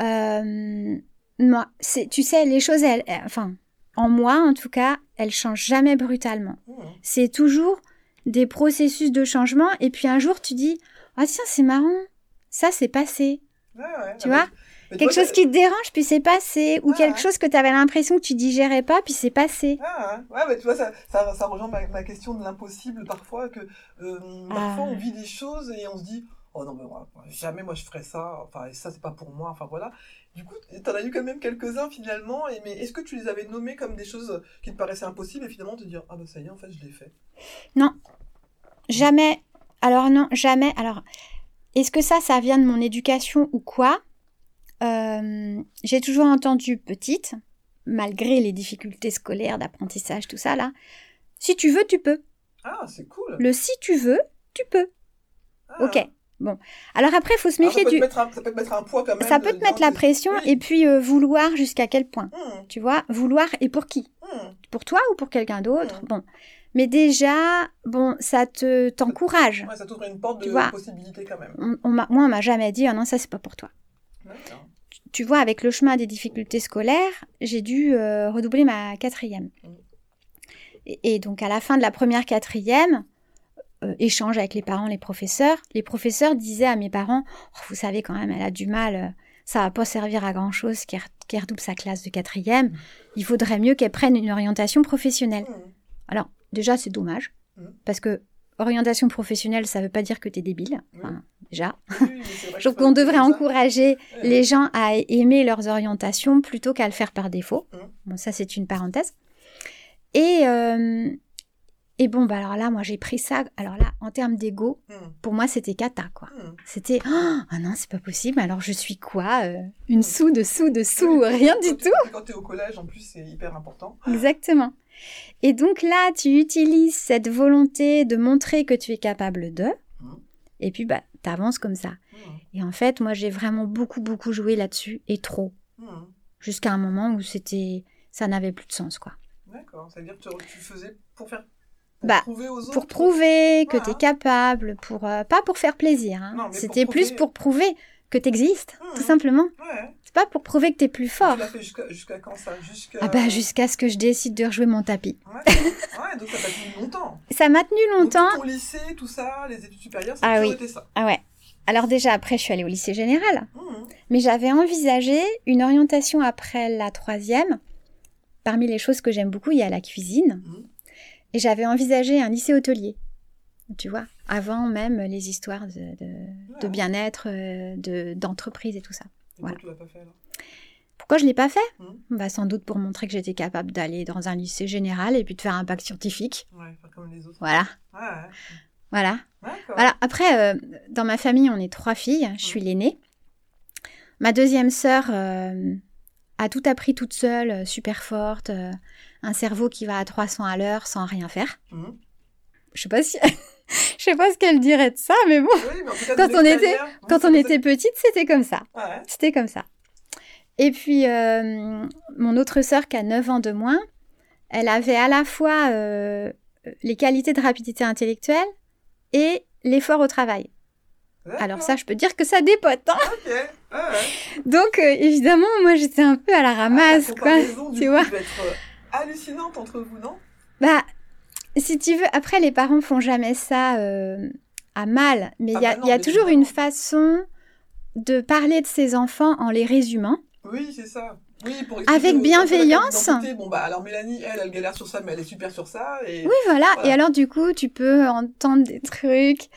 Euh, moi, c'est, tu sais, les choses, elles- enfin, en moi en tout cas, elles changent jamais brutalement. C'est toujours des processus de changement. Et puis un jour, tu dis, ah tiens, c'est marrant, ça c'est passé. Ouais, ouais. Tu Ah, vois mais- mais Quelque toi, chose qui te dérange, puis c'est passé. Ou quelque ouais. chose que tu avais l'impression que tu digérais pas, puis c'est passé. Ah, ouais, mais tu vois, ça, ça, ça rejoint ma, ma question de l'impossible parfois, que euh, parfois Ah. on vit des choses et on se dit, oh non, mais moi, jamais moi je ferais ça, enfin, ça c'est pas pour moi, enfin voilà. Du coup, t'en as eu quand même quelques-uns finalement, et, mais est-ce que tu les avais nommés comme des choses qui te paraissaient impossibles et finalement te dire, ah bah ça y est, en fait, je l'ai fait? Jamais. Alors non, jamais. Alors, est-ce que ça, ça vient de mon éducation ou quoi? Euh, J'ai toujours entendu petite, malgré les difficultés scolaires, d'apprentissage, tout ça là. Si tu veux, tu peux. Ah, c'est cool Le si tu veux, tu peux. Ah. Ok. Bon. Alors après, il faut se ça, méfier peut te du. un, ça peut te mettre un poids quand même. Ça peut te dire, mettre la pression oui. et puis euh, vouloir jusqu'à quel point? Hum, Tu vois, vouloir et pour qui? Hum. Pour toi ou pour quelqu'un d'autre? Mhm. Bon. Mais déjà, bon, ça te t'encourage. Ouais, ça t'ouvre une porte Tu de vois? possibilités quand même. On, on moi, on m'a jamais dit, ah non, ça c'est pas pour toi. Tu vois, avec le chemin des difficultés scolaires, j'ai dû euh, redoubler ma quatrième. Et, et donc, à la fin de la première quatrième, euh, échange avec les parents, les professeurs, les professeurs disaient à mes parents, Oh, vous savez quand même, elle a du mal, euh, ça va pas servir à grand-chose qu'elle qu'elle redouble sa classe de quatrième, il faudrait mieux qu'elle prenne une orientation professionnelle. Hum. Alors, déjà, c'est dommage, Mm. parce que orientation professionnelle, ça veut pas dire que tu es débile, enfin, déjà. Oui, oui, mais c'est vrai que Donc, c'est on pas devrait ça. encourager les gens à aimer leurs orientations plutôt qu'à le faire par défaut. Bon, ça, c'est une parenthèse. Et, euh, et bon, bah alors là, moi, j'ai pris ça. Alors là, en termes d'ego, Hum, pour moi, c'était cata, quoi. hum. C'était ah ah non, c'est pas possible. Alors, je suis quoi euh, Une sous, dessous, dessous, rien du tout. Quand t'es au collège, en plus, c'est hyper important. Exactement. Et donc là, tu utilises cette volonté de montrer que tu es capable de. Mm. Et puis, bah, t'avances comme ça. Et en fait, moi, j'ai vraiment beaucoup, beaucoup joué là-dessus et trop. Jusqu'à un moment où c'était, ça n'avait plus de sens, quoi. D'accord, ça veut dire que tu, tu faisais pour faire. Pour Bah, prouver aux autres. Pour prouver que Voilà. tu es capable, pour, euh, pas pour faire plaisir. hein. C'était plus pour prouver que tu existes, Mhm. tout simplement. Ouais. C'est pas pour prouver que tu es plus fort. Tu l'as fait jusqu'à quand ça? Jusqu'à. Ah bah, jusqu'à ce que je décide de rejouer mon tapis. Ouais. ouais, donc ça t'a tenu longtemps. Ça m'a tenu longtemps. Donc, ton lycée, tout ça, les études supérieures, ça Ah oui. été ça. Ah ouais. Alors déjà, après, je suis allée au lycée général. Hum, Mais j'avais envisagé une orientation après la troisième. Parmi les choses que j'aime beaucoup, il y a la cuisine. Et j'avais envisagé un lycée hôtelier. Tu vois, avant même les histoires de, de- bien-être, euh, de- d'entreprise et tout ça. Et Voilà. pourquoi tu l'as pas fait alors? Pourquoi je l'ai pas fait? Bah, Sans doute pour montrer que j'étais capable d'aller dans un lycée général et puis de faire un bac scientifique. Ouais, pas comme les autres. Voilà, Ouais, ouais. voilà. Voilà. Après, euh, dans ma famille, on est trois filles. Je suis l'aînée. Ma deuxième sœur euh, a tout appris toute seule, super forte, euh, un cerveau qui va à 300 à l'heure sans rien faire. Hum. Je sais pas si, je sais pas ce qu'elle dirait de ça, mais bon. Oui, mais en tout cas, Quand on était- Quand on était petite, c'était comme ça. Ouais. C'était comme ça. Et puis, euh, mon autre sœur qui a 9 ans de moins, elle avait à la fois euh, les qualités de rapidité intellectuelle et l'effort au travail. Alors ça, je peux dire que ça dépote. Hein ouais. Donc euh, évidemment, moi j'étais un peu à la Ah, ramasse, quoi. Tu coup, vois hallucinante entre vous, non? Bah, si tu veux, après les parents font jamais ça euh, à mal, mais il Ah y a, bah non, il y a mais toujours une façon de parler de ses enfants en les résumant. Oui, c'est ça. Oui, pour Avec bienveillance. Bon, bah, alors Mélanie, elle, elle galère sur ça, mais elle est super sur ça. Et... Oui, voilà. Voilà. Et alors du coup, tu peux entendre des trucs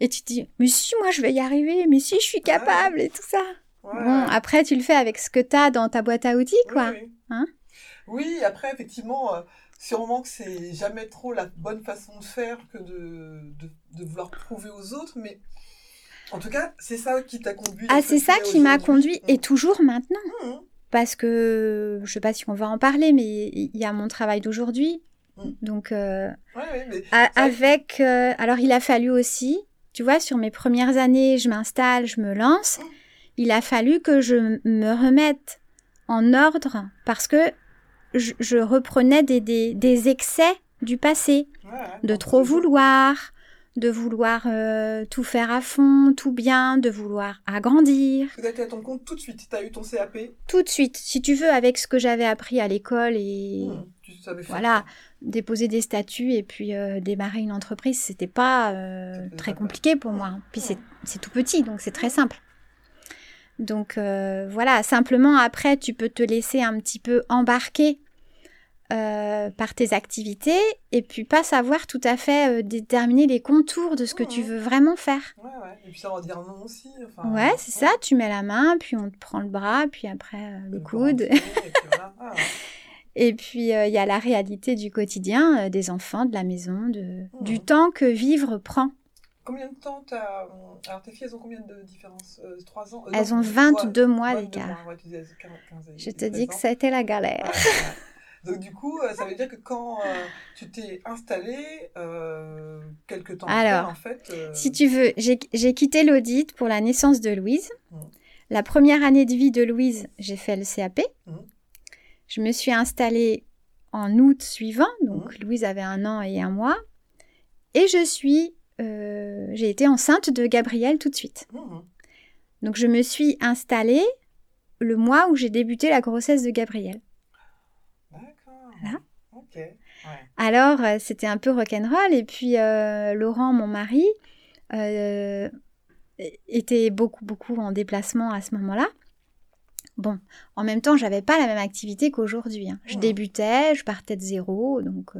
et tu te dis, mais si moi je vais y arriver, mais si je suis capable et tout ça. Ouais. Bon, après tu le fais avec ce que t'as dans ta boîte à outils, quoi. Oui, oui. Hein? Oui, après, effectivement, euh, sûrement que c'est jamais trop la bonne façon de faire que de, de, de vouloir prouver aux autres, mais en tout cas, c'est ça qui t'a conduit. Ah, ce c'est ça qui m'a conduit et toujours maintenant. Mhm. parce que je sais pas si on va en parler, mais il y a mon travail d'aujourd'hui. Donc, euh, Ouais, ouais, mais a- ça- avec. euh, alors, il a fallu aussi, tu vois, sur mes premières années, je m'installe, je me lance. Il a fallu que je me remette en ordre parce que je, je reprenais des, des, des excès du passé, de trop vouloir, de vouloir euh, tout faire à fond, tout bien, de vouloir agrandir. Tu as été à ton compte tout de suite, tu as eu ton CAP, tout de suite, si tu veux, avec ce que j'avais appris à l'école et mhm, tu savais faire. voilà, déposer des statuts et puis euh, démarrer une entreprise, c'était pas euh, très compliqué pour moi. Puis c'est tout petit, donc c'est très simple. Donc euh, voilà, simplement après, tu peux te laisser un petit peu embarquer euh, par tes activités et puis pas savoir tout à fait euh, déterminer les contours de ce que tu veux vraiment faire. Ouais, ouais. Et puis savoir dire non aussi. Enfin, Ouais, c'est ça, tu mets la main, puis on te prend le bras, puis après euh, le coude. Et puis voilà. Ah, ouais. Et puis, euh, il y a la réalité du quotidien, euh, des enfants, de la maison, de... Du temps que vivre prend. Combien de temps t'as. Alors tes filles, elles ont combien de différence 3 ans Euh, Elles non, ont 22 mois 22 d'écart. ouais, tu disais 15, 15 Je te dis 13 que ça a été la galère. Ouais, ouais. Donc du coup, euh, ça veut dire que quand euh, tu t'es installée, euh, quelques temps Alors, après, en fait... euh, Si tu veux, j'ai quitté l'audit pour la naissance de Louise. Mhm. La première année de vie de Louise, j'ai fait le CAP. Mhm. Je me suis installée en août suivant, donc Mhm. Louise avait un an et un mois. Et je suis, euh, j'ai été enceinte de Gabriel tout de suite. mhm. Donc je me suis installée le mois où j'ai débuté la grossesse de Gabriel. D'accord. Voilà. Ok. Ouais. Alors, euh, c'était un peu rock'n'roll. Et puis, euh, Laurent, mon mari, euh, était beaucoup, beaucoup en déplacement à ce moment-là. Bon, en même temps, j'avais pas la même activité qu'aujourd'hui. hein. Je Mhm. débutais, je partais de zéro, donc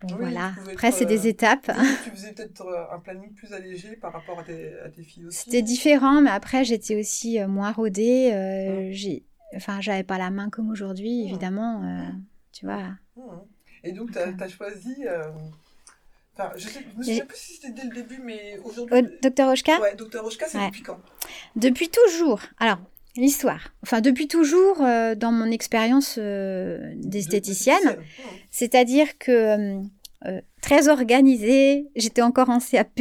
bon Oui, voilà. Après, c'est euh, des étapes. Oui, tu faisais peut-être euh, un planning plus allégé par rapport à tes, à tes filles aussi. C'était différent, mais après, j'étais aussi euh, moins rodée. euh, j'ai, enfin, j'avais pas la main comme aujourd'hui, Mhm. évidemment. euh, tu vois. Mhm. Et donc, tu as, choisi... euh, Enfin, je sais, je me J'ai- souviens plus si c'était dès le début, mais aujourd'hui... Docteur Oshka? Ouais, Docteur Oshka, c'est Ouais. depuis quand? Depuis toujours. Alors, l'histoire. Enfin, depuis toujours, euh, dans mon expérience euh, d'esthéticienne, De- de- c'est-à-dire que euh, très organisée, j'étais encore en CAP.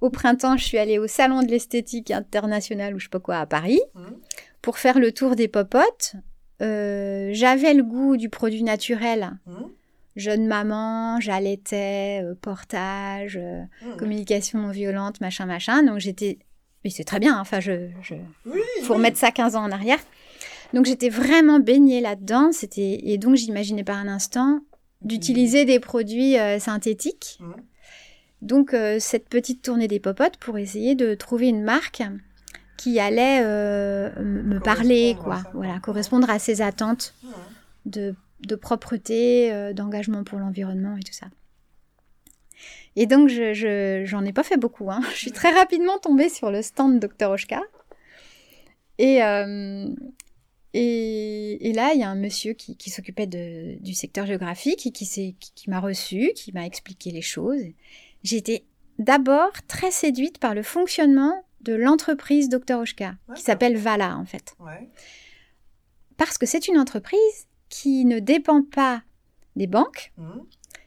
Au printemps, je suis allée au Salon de l'esthétique international ou je sais pas quoi à Paris Mhm. pour faire le tour des popotes. J'avais le goût du produit naturel. Mhm. Jeune maman, j'allaitais, portage, Mhm. communication non violente, machin, machin. Donc j'étais... Mais c'est très bien, hein. enfin, je, je, Oui, faut remettre ça 15 ans en arrière. Donc j'étais vraiment baignée là-dedans. C'était et donc j'imaginais pas un instant d'utiliser des produits euh, synthétiques. Mhm. Donc euh, cette petite tournée des popotes pour essayer de trouver une marque qui allait euh, me parler, quoi. Voilà, correspondre à ses attentes Mhm. de, de propreté, d'engagement pour l'environnement et tout ça. Et donc, je, je- j'en ai pas fait beaucoup. hein. Je suis très rapidement tombée sur le stand Dr. Oshka. Et, euh, et, et là, il y a un monsieur qui, qui s'occupait du secteur géographique et qui, s'est- qui, qui m'a reçu, qui m'a expliqué les choses. J'ai été d'abord très séduite par le fonctionnement de l'entreprise Dr. Oshka, qui s'appelle Vala en fait Ouais. parce que c'est une entreprise qui ne dépend pas des banques, Mhm.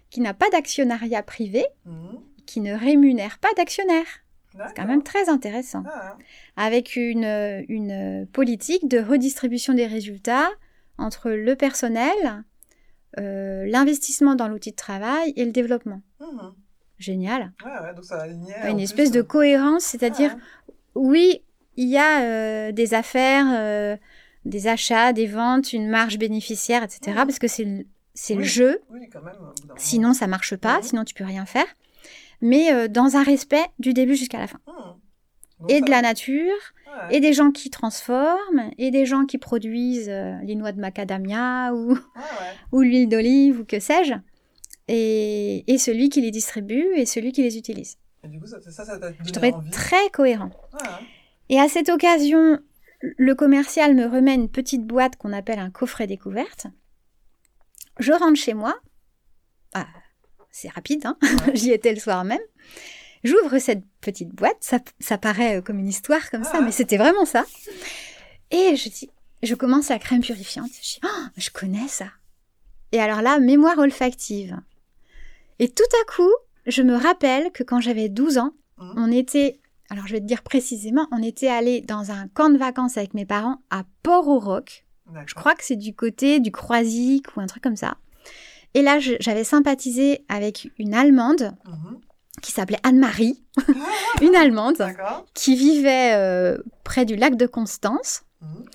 Qui n'a pas d'actionnariat privé, Mhm. qui ne rémunère pas d'actionnaires. C'est quand même très intéressant. Ah, Avec une, une politique de redistribution des résultats entre le personnel, euh, l'investissement dans l'outil de travail et le développement. Mhm. Génial. Ouais, donc ça alignait. Une plus, espèce de euh, cohérence, c'est-à-dire, ouais. oui, il y a euh, des affaires, euh, des achats, des ventes, une marge bénéficiaire, etc. Mhm. Parce que c'est c'est le jeu. Oui, quand même. Sinon, ça marche pas. Mhm. Sinon, tu peux rien faire. Mais euh, dans un respect du début jusqu'à la fin. Mhm. Donc Et de la nature, ouais. et des gens qui transforment, et des gens qui produisent euh, les noix de macadamia ou, Ouais, ouais. ou l'huile d'olive ou que sais-je. Et, et celui qui les distribue et celui qui les utilise. Et du coup, ça, ça, ça t'a Je trouvais envie. très cohérent. Ouais. Et à cette occasion, le commercial me remet une petite boîte qu'on appelle un coffret découverte. Je rentre chez moi. Ah, c'est rapide, hein j'y étais le soir même. J'ouvre cette petite boîte, ça, ça paraît euh, comme une histoire comme ça, Ah. mais c'était vraiment ça. Et je dis, je commence la crème purifiante. Je dis, oh, je connais ça. Et alors là, mémoire olfactive. Et tout à coup, je me rappelle que quand j'avais 12 ans, Mhm. on était, alors je vais te dire précisément, on était allé dans un camp de vacances avec mes parents à Port-au-Roc. Je crois que c'est du côté du Croisic ou un truc comme ça. Et là, j'avais sympathisé avec une Allemande Mhm. qui s'appelait Anne-Marie, une Allemande qui vivait euh, près du lac de Constance. Mhm.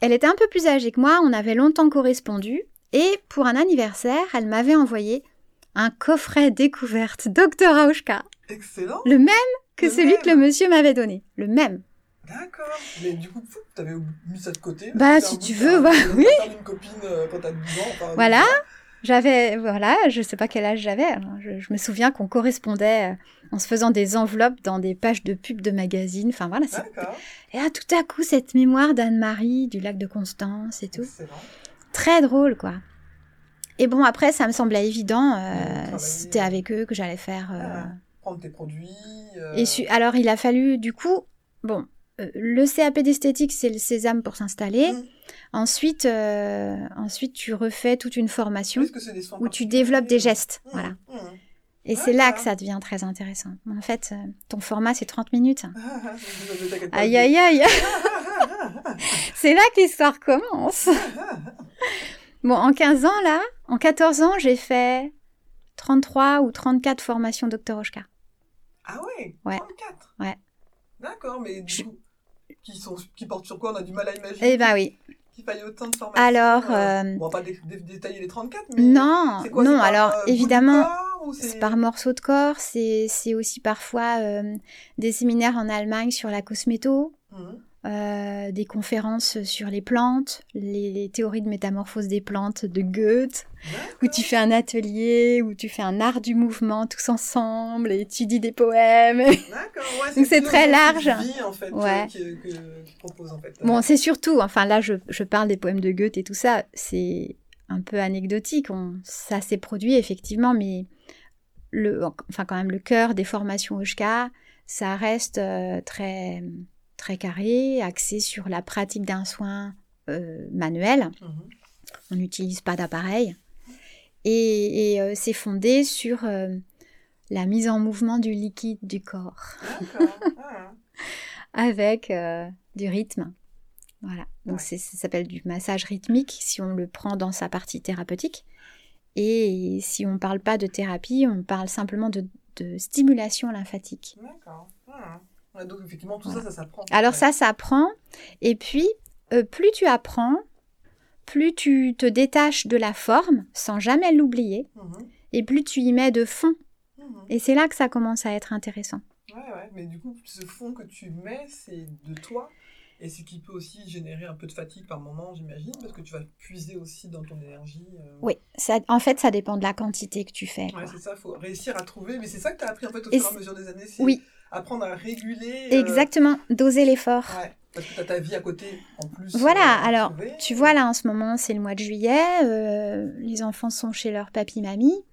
Elle était un peu plus âgée que moi, on avait longtemps correspondu, et pour un anniversaire, elle m'avait envoyé un coffret découverte Dr Auschka, Excellent. le même que Le celui que le monsieur m'avait donné, le même. D'accord. Mais du coup, t'avais mis ça de côté. Bah, si tu veux, bah, oui. une copine euh, quand t'as 12 ans. Voilà. 12 ans. J'avais, voilà, je sais pas quel âge j'avais. alors Je, je me souviens qu'on correspondait euh, en se faisant des enveloppes dans des pages de pubs de magazines. Enfin voilà. Et là, tout à coup, cette mémoire d'Anne-Marie, du lac de Constance et tout. Excellent. Très drôle, quoi. Et bon, après, ça me semblait évident. euh, C'était avec eux que j'allais faire. euh, Ah, Prendre tes produits. euh, Et su- alors, il a fallu, du coup, bon, le CAP d'esthétique, c'est le sésame pour s'installer. Mm. Ensuite, euh, ensuite, tu refais toute une formation où tu développes des euh, gestes. mm, Voilà. mm. Et c'est là que ça devient très intéressant. En fait, euh, ton format, c'est 30 minutes. Ah, ah, Aïe, aïe, aïe. c'est là que l'histoire commence. Bon, en 15 ans, là, en 14 ans, j'ai fait 33 ou 34 formations Dr. Oshka. Ah ouais, Ouais. 34 Ouais. D'accord, mais du coup, qui, sont, qui portent sur quoi On a du mal à imaginer Eh ben oui. qu'il faille autant de formations. Alors, euh, euh, On va pas dé- dé- détailler les 34, mais... Non, quoi, non, par, alors euh, évidemment, c'est par morceau de corps, c'est aussi parfois euh, des séminaires en Allemagne sur la cosméto, Mhm. Euh, des conférences sur les plantes, les, les théories de métamorphose des plantes de Goethe, où tu fais un atelier, où tu fais un art du mouvement tous ensemble et tu dis des poèmes. D'accord, ouais, Donc c'est très large. de vie, en fait, Ouais. qui, que- qui propose, en fait. Bon, c'est surtout, enfin là je, je parle des poèmes de Goethe et tout ça, c'est un peu anecdotique, on, ça s'est produit effectivement, mais le, enfin quand même le cœur des formations Oshka, ça reste euh, très, très carré, axé sur la pratique d'un soin euh, manuel. Mhm. On n'utilise pas d'appareil. Et, et, euh, c'est fondé sur euh, la mise en mouvement du liquide du corps. Ah. avec du rythme. Voilà. Donc Ouais. ça s'appelle du massage rythmique si on le prend dans sa partie thérapeutique. Et si on ne parle pas de thérapie, on parle simplement de, de stimulation lymphatique. D'accord. Ah. Ouais, donc, effectivement, tout ça, ça s'apprend. Alors Ouais. ça, ça apprend. Et puis, euh, plus tu apprends, plus tu te détaches de la forme sans jamais l'oublier, Mhm. et plus tu y mets de fond. Mhm. Et c'est là que ça commence à être intéressant. Ouais, ouais, mais du coup, ce fond que tu mets, c'est de toi? Et ce qui peut aussi générer un peu de fatigue par moment, j'imagine, parce que tu vas puiser aussi dans ton énergie. euh. Oui, ça, en fait, ça dépend de la quantité que tu fais. Ouais, c'est ça, il faut réussir à trouver. Mais c'est ça que tu as appris en fait au fur et à mesure des années, c'est Oui, apprendre à réguler. euh, exactement, doser l'effort. Ouais, parce que tu as ta vie à côté en plus. Voilà, euh, alors. Tu vois, là, en ce moment, c'est le mois de juillet, les enfants sont chez leur papy-mamie.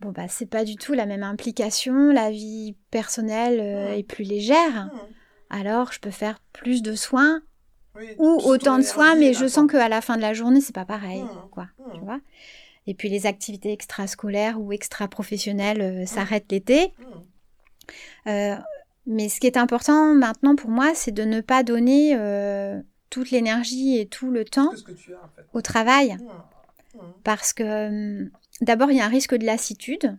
Bon, bah, c'est pas du tout la même implication, la vie personnelle Ouais. est plus légère. Mhm. Alors, je peux faire plus de soins Oui, ou autant de soins, mais je sens qu'à la fin de la journée, c'est pas pareil, Mhm. quoi. Mhm. Tu vois Et puis, les activités extrascolaires ou extra-professionnelles euh, s'arrêtent l'été. Euh, mais ce qui est important maintenant pour moi, c'est de ne pas donner euh, toute l'énergie et tout le temps Tout ce que tu as en fait. au travail. Parce que euh, d'abord, il y a un risque de lassitude.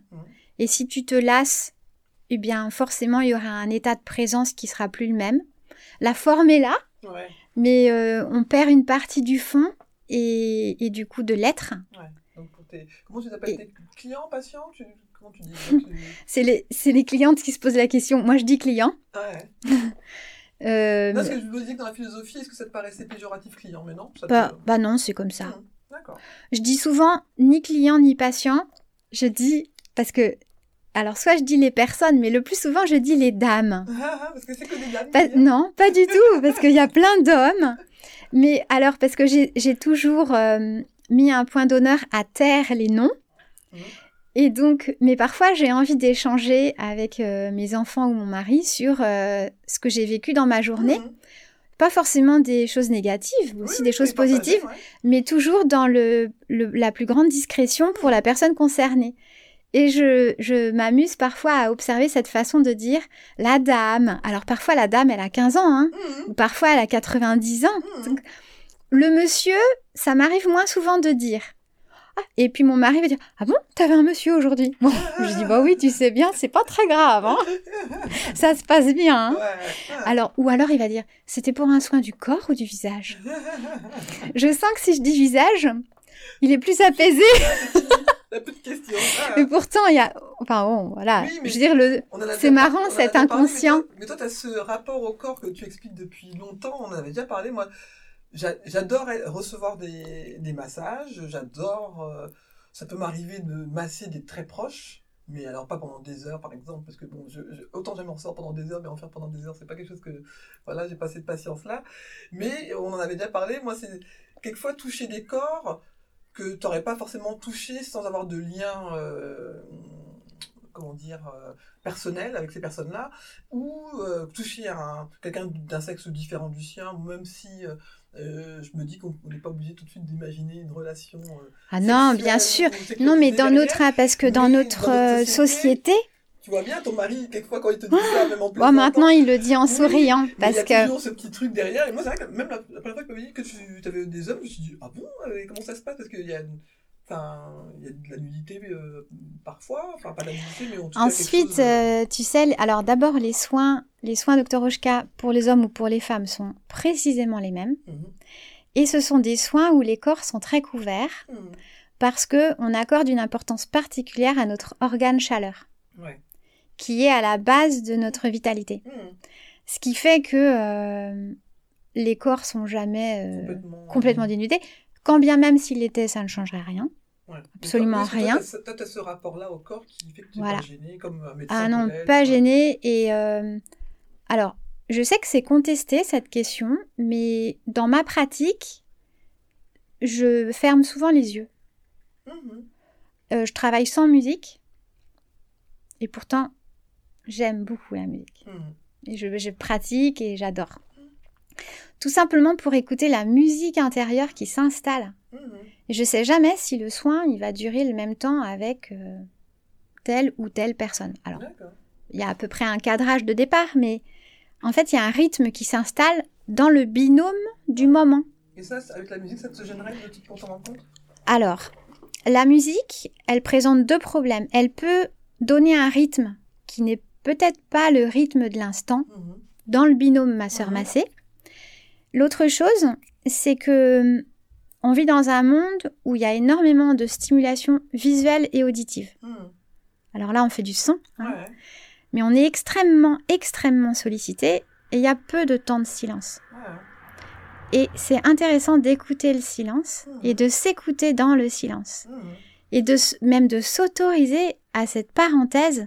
Et si tu te lasses, eh bien, forcément, il y aura un état de présence qui sera plus le même. La forme est là, Ouais, mais euh, on perd une partie du fond et, et du coup de l'être. ouais. Donc, pour tes... Comment tu t'appelles Et- tes clients, patients? Tu... Comment tu dis C'est les, les clientes qui se posent la question. Moi, je dis client. Ouais. Euh, Non, parce que je me disais que dans la philosophie, est-ce que ça te paraissait péjoratif client? Mais non, ça te- bah, non, c'est comme ça. D'accord. Je dis souvent ni client ni patient. Je dis parce que alors soit je dis les personnes, mais le plus souvent je dis les dames. parce que c'est que des dames. Pas- non, pas du tout, parce qu'il y a plein d'hommes. Mais alors parce que j'ai toujours euh, mis un point d'honneur à taire les noms. Mhm. Et donc, mais parfois j'ai envie d'échanger avec euh, mes enfants ou mon mari sur euh, ce que j'ai vécu dans ma journée. Mhm. Pas forcément des choses négatives, aussi oui, des choses positives, ouais. mais toujours dans le, le- la plus grande discrétion pour la personne concernée. Et je, je m'amuse parfois à observer cette façon de dire la dame. Alors parfois la dame, elle a 15 ans, hein, Mhm. ou parfois elle a 90 ans. Donc, le monsieur, ça m'arrive moins souvent de dire. Ah, et puis mon mari va dire Ah bon, t'avais un monsieur aujourd'hui? Bon, je dis Bah oui, tu sais bien, c'est pas très grave, hein. ça se passe bien. hein. Ouais. Alors, ou alors il va dire C'était pour un soin du corps ou du visage? Je sens que si je dis visage, il est plus apaisé. La petite question. Ah. Mais pourtant, il y a. Enfin bon, voilà. Oui, mais- Je veux dire, le. C'est marrant, on cet parlé, inconscient. Mais toi, tu as ce rapport au corps que tu expliques depuis longtemps. On en avait déjà parlé. Moi, j'a- j'adore recevoir des, des massages. J'adore. euh, ça peut m'arriver de masser des très proches. Mais alors pas pendant des heures, par exemple, parce que bon, je, je- autant j'aime en ressort pendant des heures, mais en faire pendant des heures, c'est pas quelque chose que, voilà, j'ai pas cette patience-là. Mais on en avait déjà parlé. Moi, c'est quelquefois toucher des corps que tu n'aurais pas forcément touché sans avoir de lien, euh, comment dire, euh, personnel avec ces personnes-là, ou euh, toucher un, quelqu'un d'un sexe différent du sien, même si euh, euh, je me dis qu'on n'est pas obligé tout de suite d'imaginer une relation. euh, Ah non, bien sûr. Non, mais dans derrière. notre. Parce que dans notre dans notre société, société. Tu vois bien ton mari, quelquefois quand il te dit ça, même en Bon, plaisantant, maintenant, il le dit en Oui, souriant. Parce il y a que. toujours ce petit truc derrière. Et moi, c'est vrai que même la, la première fois que tu dit que tu avais des hommes, je me suis dit, ah bon, euh, comment ça se passe? Parce qu'il y a, il y a de la nudité euh, parfois, enfin pas de la nudité, mais en tout Ensuite, chose, euh, euh, tu sais, alors d'abord, les soins, les soins Dr. Oshka pour les hommes ou pour les femmes sont précisément les mêmes. mhm, Et ce sont des soins où les corps sont très couverts mhm, parce que on accorde une importance particulière à notre organe chaleur, ouais, qui est à la base de notre vitalité. mhm, Ce qui fait que euh, les corps sont jamais euh, complètement. complètement dénudés. Quand bien même s'il l'était, ça ne changerait rien. ouais. absolument toi, rien. Toi, tu as ce rapport-là au corps qui fait que tu Voilà. pas gêné, comme un médecin. Ah non, pas gêné. Et euh, alors, je sais que c'est contesté cette question, mais dans ma pratique, je ferme souvent les yeux. Mhm, Euh, je travaille sans musique, et pourtant, j'aime beaucoup la musique. mhm. Et je, je pratique et j'adore. Tout simplement pour écouter la musique intérieure qui s'installe. Mhm. Et je sais jamais si le soin il va durer le même temps avec euh, telle ou telle personne. Alors, il y a à peu près un cadrage de départ, mais en fait, il y a un rythme qui s'installe dans le binôme du moment. Et ça, avec la musique, ça te gênerait pour t'en rendre compte Alors, la musique, elle présente deux problèmes. Elle peut donner un rythme qui n'est peut-être pas le rythme de l'instant Mhm, dans le binôme ma sœur massée. L'autre chose, c'est que hum, on vit dans un monde où il y a énormément de stimulation visuelle et auditive. mhm. Alors là, on fait du son, hein, Ouais, mais on est extrêmement, extrêmement sollicité et il y a peu de temps de silence. ouais. Et c'est intéressant d'écouter le silence Mhm. et de s'écouter dans le silence. Mhm. Et de, même de s'autoriser à cette parenthèse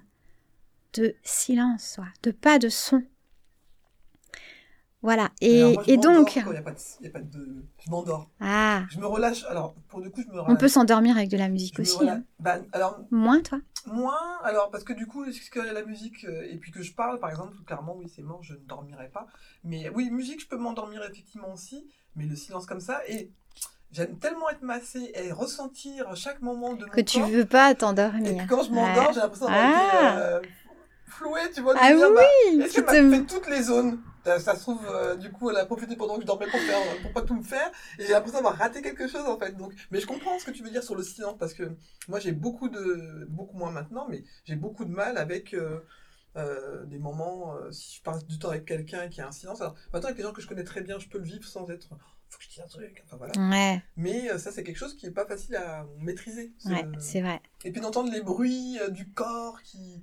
de silence, quoi, de pas de son. Voilà. Et, moi, et donc, quand Il n'y a, pas de- il y a pas de. Je m'endors. ah, Je me relâche. Alors, pour le coup, je me relâche. on peut s'endormir avec de la musique Je aussi. hein. Bah, alors, Moins, toi? moins. Alors, parce que du coup, que la musique, euh, et puis que je parle, par exemple, clairement, oui, c'est mort, je ne dormirai pas. Mais oui, musique, je peux m'endormir effectivement aussi. Mais le silence comme ça. Et j'aime tellement être massée et ressentir chaque moment de mon Que tu veux pas Et t'endormir. que quand je m'endors, Ouais. j'ai l'impression d'avoir Ah. été euh, flouée, tu vois. Ah oui, bah, Est-ce tu qu'elle m'a fait toutes les zones Euh, Ça se trouve, euh, du coup, elle a profité pendant que je dormais pour, faire, pour pas tout me faire. Et j'ai l'impression d'avoir raté quelque chose, en fait. Donc, mais je comprends ce que tu veux dire sur le silence, parce que moi, j'ai beaucoup de... Beaucoup moins maintenant, mais j'ai beaucoup de mal avec... euh, euh, des moments, si je passe du temps avec quelqu'un qui a un silence. Alors, maintenant, avec les gens que je connais très bien, je peux le vivre sans être. Faut que je dise un truc. Enfin, voilà. Ouais, Mais euh, ça, c'est quelque chose qui est pas facile à maîtriser. ouais, c'est vrai. Et puis d'entendre les bruits euh, du corps qui,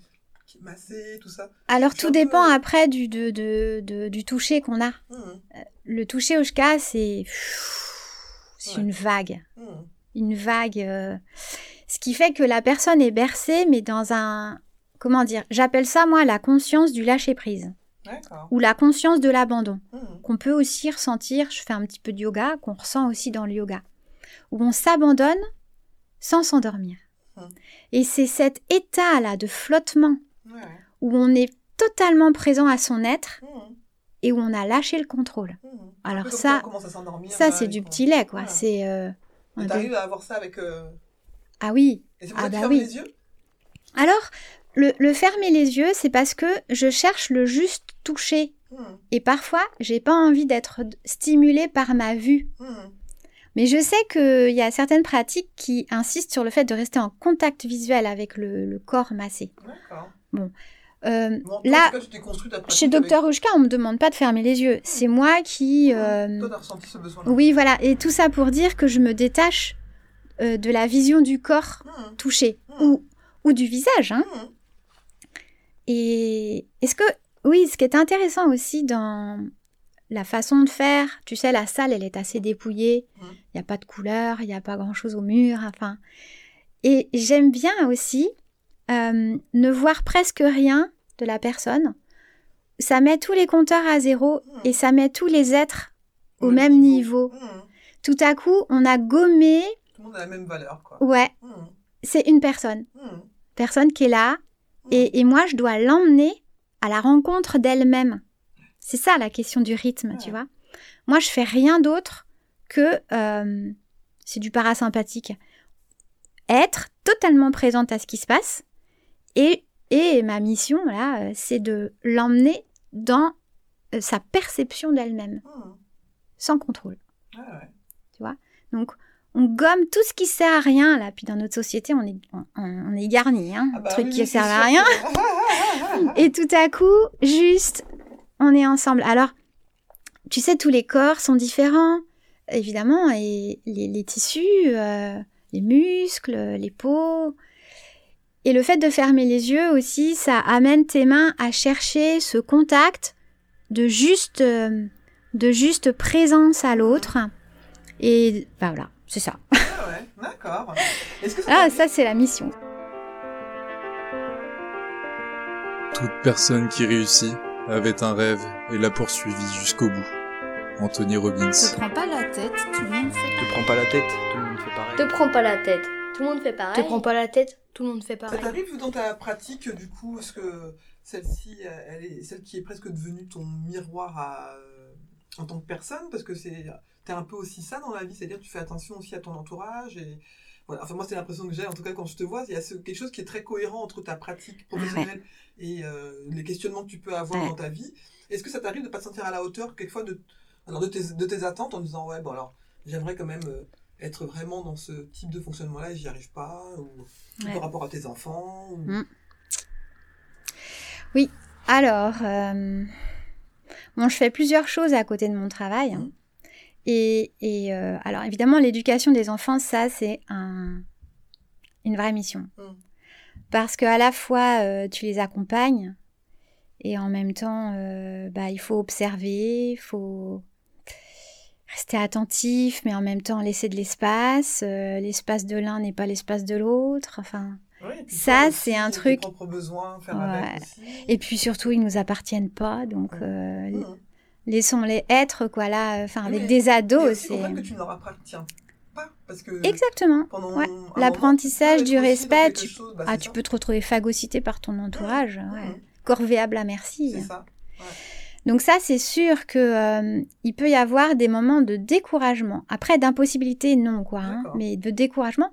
qui est massé, tout ça. Alors tout peu- dépend après du, de, de, de- du toucher qu'on a. Hum, Le toucher au ska, c'est c'est Ouais. une vague. hum, Une vague. euh, Ce qui fait que la personne est bercée, mais dans un... Comment dire J'appelle ça, moi, la conscience du lâcher-prise. Ou la conscience de l'abandon. Hum, qu'on peut aussi ressentir, je fais un petit peu de yoga, qu'on ressent aussi dans le yoga, où on s'abandonne sans s'endormir. Et c'est cet état-là de flottement, ouais, où on est totalement présent à son être Hum, et où on a lâché le contrôle. hum. Alors ça- Ça, c'est du petit lait, quoi. C'est... euh, t'arrives à avoir ça avec. euh, Ah oui. Et c'est pour Ah tu bah oui. les yeux? Alors, le, le fermer les yeux, c'est parce que je cherche le juste toucher. Hum, Et parfois, j'ai pas envie d'être stimulée par ma vue. Mais je sais qu'il y a certaines pratiques qui insistent sur le fait de rester en contact visuel avec le, le corps massé. D'accord. Euh, Bon, toi, là, cas, pratique chez Dr Rouchka, on me demande pas de fermer les yeux. C'est moi qui... avec- euh, Toi, ressenti ce besoin-là. Oui, voilà. Et tout ça pour dire que je me détache euh, de la vision du corps Hum, touché Hmm. ou, ou du visage. Hein. hum. Et est-ce que... Oui, ce qui est intéressant aussi dans la façon de faire, tu sais, la salle, elle est assez dépouillée. Il n'y a pas de couleur, il n'y a pas grand-chose au mur, enfin... Et j'aime bien aussi euh, ne voir presque rien de la personne. Ça met tous les compteurs à zéro Mm. et ça met tous les êtres au même niveau. Hum. Tout à coup, on a gommé, Tout le monde a la même valeur, quoi. ouais, Hum, c'est une personne. Personne qui est là, et, et moi, je dois l'emmener à la rencontre d'elle-même. C'est ça la question du rythme, tu vois. Moi, je fais rien d'autre que euh, c'est du parasympathique. Être totalement présente à ce qui se passe, et, et ma mission là, euh, c'est de l'emmener dans euh, sa perception d'elle-même, Hum. sans contrôle. Ouais, ouais. Donc, on gomme tout ce qui sert à rien là. Puis dans notre société, on est, on, on est garni, hein, Ah bah truc oui, qui sert à rien. Et tout à coup, juste, on est ensemble. Alors, tu sais, tous les corps sont différents, évidemment, et les, les tissus, euh, les muscles, les peaux. Et le fait de fermer les yeux aussi, ça amène tes mains à chercher ce contact de juste, euh, de juste présence à l'autre. Et bah voilà, c'est ça. Ah ouais, d'accord. Est-ce que ça Ah, ça, c'est la mission. Toute personne qui réussit avait un rêve et l'a poursuivi jusqu'au bout. Anthony Robbins. Te prends pas la tête, tout le monde fait Te prends pas la tête, tout le monde fait pareil. Te prends pas la tête. Tout le monde fait pareil. Te prends pas la tête. Tout le monde fait Ça pareil. t'arrive dans ta pratique, du coup, parce que celle-ci, euh, elle est celle qui est presque devenue ton miroir à, euh, en tant que personne, parce que c'est t'es un peu aussi ça dans la vie, c'est-à-dire tu fais attention aussi à ton entourage et voilà. Enfin moi c'est l'impression que j'ai, en tout cas quand je te vois, il y a ce- quelque chose qui est très cohérent entre ta pratique professionnelle et euh, les questionnements que tu peux avoir Ouais. dans ta vie. Est-ce que ça t'arrive de pas te sentir à la hauteur quelquefois de alors de tes, de tes attentes en disant ouais bon alors j'aimerais quand même euh, être vraiment dans ce type de fonctionnement-là et j'y arrive pas ou Ouais. par rapport à tes enfants ou... Mm. Alors, euh, bon, je fais plusieurs choses à côté de mon travail. hein. Mhm. Et, et, euh, alors, évidemment, l'éducation des enfants, ça, c'est un, une vraie mission. Mhm. Parce que à la fois, euh, tu les accompagnes, et en même temps, euh, bah, il faut observer, il faut rester attentif, mais en même temps laisser de l'espace. Euh, l'espace de l'un n'est pas l'espace de l'autre. Enfin, Ouais, Ça, c'est un truc- propres besoins, faire Ouais. avec aussi. et puis surtout, ils nous appartiennent pas, donc euh, laissons-les être, quoi, là, enfin, avec mais des ados, c'est... que tu ne leur appartiens pas, parce que Exactement. L'apprentissage du respect, tu- chose, bah, Ah, tu ça. peux te retrouver phagocyté par ton entourage. Mhm. corvéable à merci. C'est ça. Donc ça, c'est sûr que euh, il peut y avoir des moments de découragement. Après, d'impossibilité, non, quoi. hein, mais de découragement,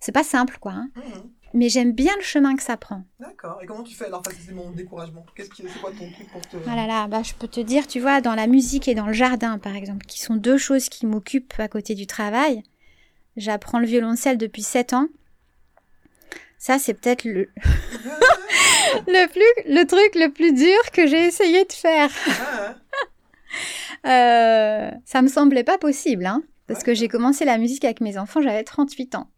c'est pas simple, quoi. hein. Mhm. mais j'aime bien le chemin que ça prend. D'accord. Et comment tu fais alors face à ces moments de découragement? Qu'est-ce qui, c'est quoi ton truc pour te... Ah là là, bah, je peux te dire, tu vois, dans la musique et dans le jardin, par exemple, qui sont deux choses qui m'occupent à côté du travail. J'apprends le violoncelle depuis 7 ans. Ça, c'est peut-être le... le, plus, le truc le plus dur que j'ai essayé de faire. Ah, euh, ça me semblait pas possible, hein, parce que j'ai commencé la musique avec mes enfants, j'avais 38 ans.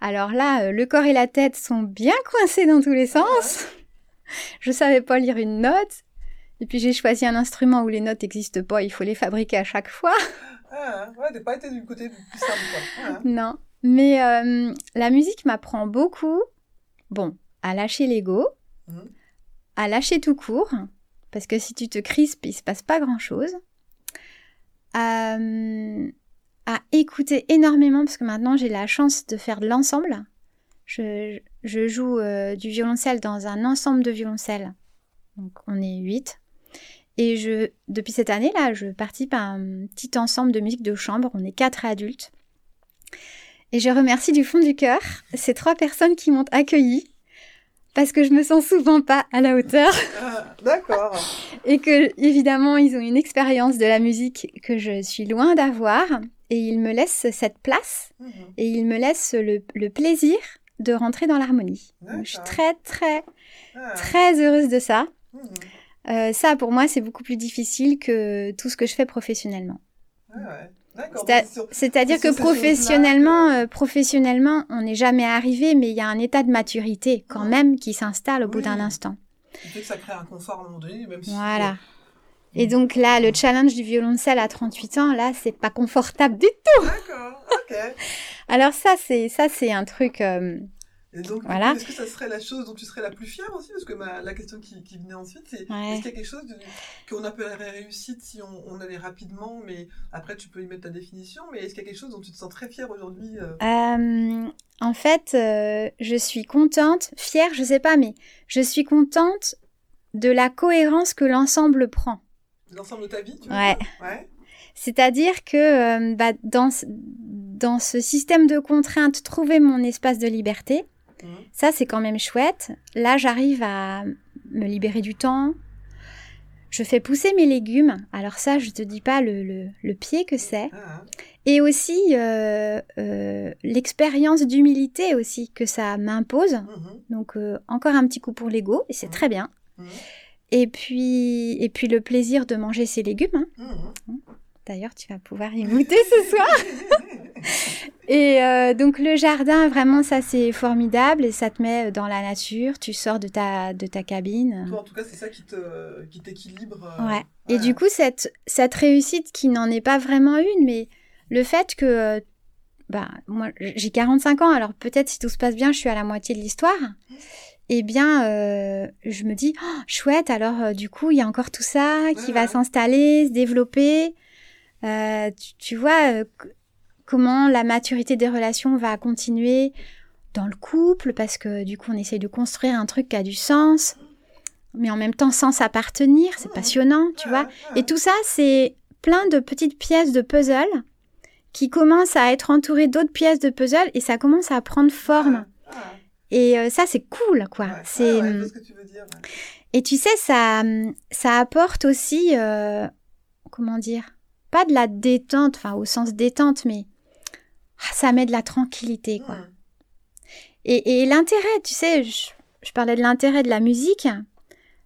Alors là, euh, le corps et la tête sont bien coincés dans tous les sens. Je savais pas lire une note. Et puis j'ai choisi un instrument où les notes n'existent pas, il faut les fabriquer à chaque fois. Ah, ouais, pas été du côté plus simple, quoi. Ah. Non. Mais euh, la musique m'apprend beaucoup, bon, à lâcher l'ego, mmh. à lâcher tout court, parce que si tu te crispes, il se passe pas grand chose. À, à écouter énormément, parce que maintenant j'ai la chance de faire de l'ensemble. Je, je, joue euh, du violoncelle dans un ensemble de violoncelle. Donc on est huit. Et je, depuis cette année-là, je participe à un petit ensemble de musique de chambre. On est quatre adultes. Et je remercie du fond du cœur ces trois personnes qui m'ont accueillie parce que je me sens souvent pas à la hauteur. Ah, d'accord. et que évidemment ils ont une expérience de la musique que je suis loin d'avoir et ils me laissent cette place mhm. et ils me laissent le, plaisir de rentrer dans l'harmonie. Je suis très très ah. très heureuse de ça. Mhm. Euh, ça pour moi c'est beaucoup plus difficile que tout ce que je fais professionnellement. Ah ouais. C'est-à-dire que professionnellement, euh, professionnellement, on n'est jamais arrivé, mais il y a un état de maturité quand même qui s'installe au bout d'un instant. fait que ça crée un confort à un moment donné, même si Voilà. Et donc là, le challenge du violoncelle à 38 ans, là, c'est pas confortable du tout. D'accord, ok. Alors ça, c'est ça, c'est un truc. Euh, et donc, voilà. est-ce que ça serait la chose dont tu serais la plus fière aussi? Parce que la question qui, qui, venait ensuite, c'est est-ce qu'il y a quelque chose qu'on appellerait réussite si on, on, allait rapidement, mais après tu peux y mettre ta définition, mais est-ce qu'il y a quelque chose dont tu te sens très fière aujourd'hui euh? euh, En fait, euh, je suis contente, fière, je sais pas, mais je suis contente de la cohérence que l'ensemble prend. L'ensemble de ta vie, tu vois Ouais. ouais. C'est-à-dire que bah, dans, dans ce système de contraintes, trouver mon espace de liberté, Mhm. Ça, c'est quand même chouette. Là, j'arrive à me libérer du temps. Je fais pousser mes légumes. Alors ça, je te dis pas le, le, pied que c'est. Ah. Et aussi euh, euh, l'expérience d'humilité aussi que ça m'impose. Mhm. Donc euh, encore un petit coup pour l'ego et c'est mhm. très bien. Et puis et puis le plaisir de manger ces légumes. Hein. Hein. D'ailleurs, tu vas pouvoir y goûter ce soir. et euh, donc le jardin, vraiment, ça c'est formidable et ça te met dans la nature. Tu sors de ta, de ta cabine. Toi, en tout cas, c'est ça qui, te, qui t'équilibre. Euh, ouais. Et du coup, cette, cette réussite qui n'en est pas vraiment une, mais le fait que, euh, bah, moi, j'ai 45 ans, alors peut-être si tout se passe bien, je suis à la moitié de l'histoire. Eh bien, je me dis, oh, chouette, alors du coup, il y a encore tout ça qui va s'installer, se développer. Euh, tu, vois euh, comment la maturité des relations va continuer dans le couple, parce que du coup on essaye de construire un truc qui a du sens, mais en même temps sans s'appartenir, c'est passionnant, tu vois. Et tout ça, c'est plein de petites pièces de puzzle qui commencent à être entourées d'autres pièces de puzzle et ça commence à prendre forme. Et euh, ça, c'est cool, quoi. c'est. Et tu sais, ça, ça apporte aussi, comment dire, pas de la détente, enfin au sens détente, mais ah, ça met de la tranquillité, quoi. Et, l'intérêt, tu sais, je, parlais de l'intérêt de la musique.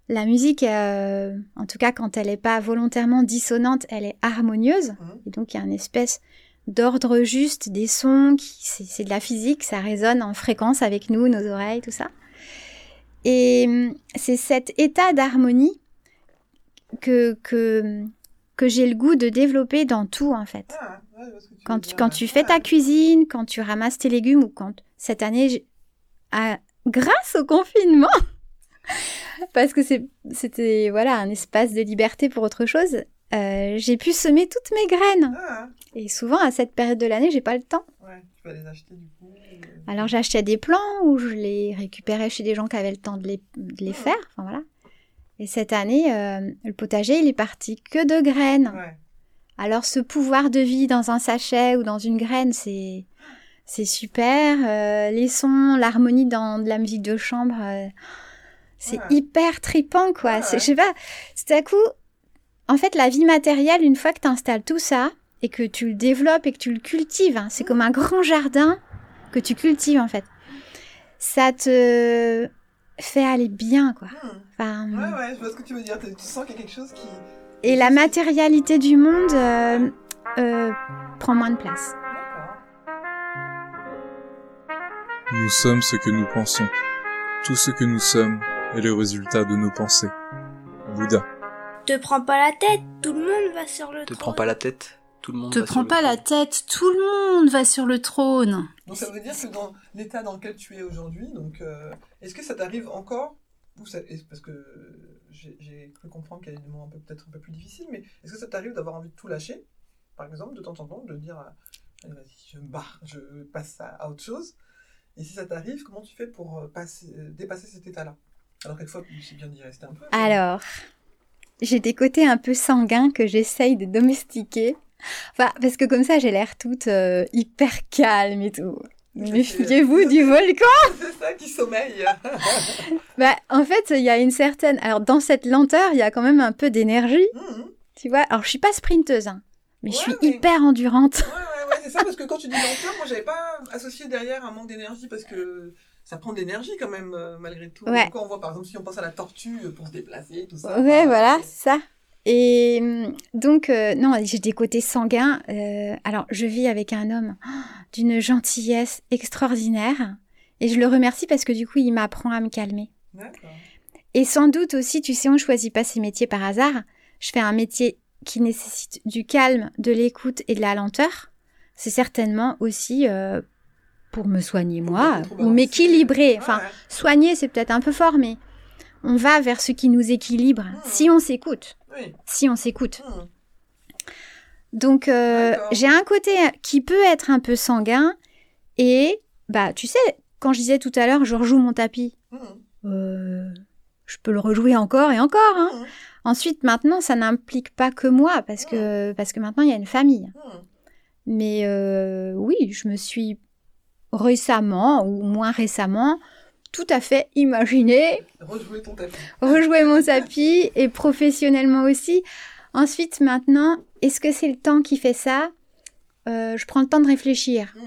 La musique, euh, en tout cas quand elle n'est pas volontairement dissonante, elle est harmonieuse. Mmh. Et donc il y a une espèce d'ordre juste des sons, c'est de la physique, ça résonne en fréquence avec nous, nos oreilles, tout ça. Et hum, c'est cet état d'harmonie que, que, que j'ai le goût de développer dans tout en fait. Ah, quand, tu, quand tu fais ta cuisine, quand tu ramasses tes légumes ou quand cette année, grâce au confinement, parce que c'était voilà un espace de liberté pour autre chose, euh, j'ai pu semer toutes mes graines. Ah. Et souvent à cette période de l'année, j'ai pas le temps. Ouais, tu vas les acheter du coup. Euh, Alors j'achetais des plants ou je les récupérais chez des gens qui avaient le temps de les, de les ah. faire. Enfin voilà. Et cette année, euh, le potager, il est parti que de graines. Alors ce pouvoir de vie dans un sachet ou dans une graine, c'est C'est super. euh, les sons, l'harmonie dans de la musique de chambre, euh, c'est Ouais. hyper tripant, quoi. Ouais. Je sais pas, tout à coup, en fait, la vie matérielle, une fois que tu installes tout ça et que tu le développes et que tu le cultives, hein, c'est comme un grand jardin que tu cultives, en fait. Ça te fait aller bien, quoi. Hmm. Enfin, Ouais, ouais, je vois ce que tu veux dire. Tu tu sens qu'il y a quelque chose qui. Et la matérialité du monde euh, euh, prend moins de place. D'accord. Nous sommes ce que nous pensons. Tout ce que nous sommes est le résultat de nos pensées. Bouddha. Te prends pas la tête, tout le monde va sur le Te trône. prends pas la tête, tout le monde Te va sur prends le pas la trône. tête, tout le monde va sur le trône. Donc ça veut dire que dans l'état dans lequel tu es aujourd'hui, donc euh, est-ce que ça t'arrive encore ou ça, parce que j'ai cru comprendre qu'il y a des moments peut-être un peu plus difficiles, mais est-ce que ça t'arrive d'avoir envie de tout lâcher, par exemple, de temps en temps, de dire euh, allez vas-y, je me barre, je passe à, à autre chose. Et si ça t'arrive, comment tu fais pour euh, passer, dépasser cet état-là? Alors quelquefois, c'est bien d'y rester un peu. mais- Alors, j'ai des côtés un peu sanguins que j'essaye de domestiquer. Enfin, parce que comme ça, j'ai l'air toute euh, hyper calme et tout. Méfiez-vous du volcan C'est ça qui sommeille. Bah, en fait, il y a une certaine... Alors, dans cette lenteur, il y a quand même un peu d'énergie, Mhm. tu vois. Alors, je suis pas sprinteuse, hein, mais je suis mais- hyper endurante. Ouais, ouais, ouais, c'est ça, parce que quand tu dis lenteur, moi j'avais pas associé derrière un manque d'énergie, parce que ça prend de l'énergie quand même, euh, malgré tout. Ouais. Quand on voit par exemple, si on pense à la tortue euh, pour se déplacer, tout ça. Ouais, voilà, c'est ça. Et hum, donc, euh, non, j'ai des côtés sanguins. Euh, alors, je vis avec un homme oh, d'une gentillesse extraordinaire. Et je le remercie parce que du coup, il m'apprend à me calmer. Et sans doute aussi, tu sais, on choisit pas ses métiers par hasard. Je fais un métier qui nécessite du calme, de l'écoute et de la lenteur. C'est certainement aussi euh, pour me soigner moi, ou m'équilibrer. Enfin, ouais. soigner, c'est peut-être un peu fort, mais on va vers ce qui nous équilibre Mmh. si on s'écoute. Oui. Si on s'écoute. Mhm. Donc, euh, j'ai un côté qui peut être un peu sanguin. Et, bah, tu sais, quand je disais tout à l'heure, je rejoue mon tapis. Mhm. Euh, je peux le rejouer encore et encore. hein. Ensuite, maintenant, ça n'implique pas que moi, parce que, parce que maintenant, il y a une famille. Mais euh, oui, je me suis récemment, ou moins récemment, tout à fait imaginé Rejouer ton tapis. rejouer mon tapis et professionnellement aussi. Ensuite, maintenant, est-ce que c'est le temps qui fait ça? Euh, Je prends le temps de réfléchir. Mhm.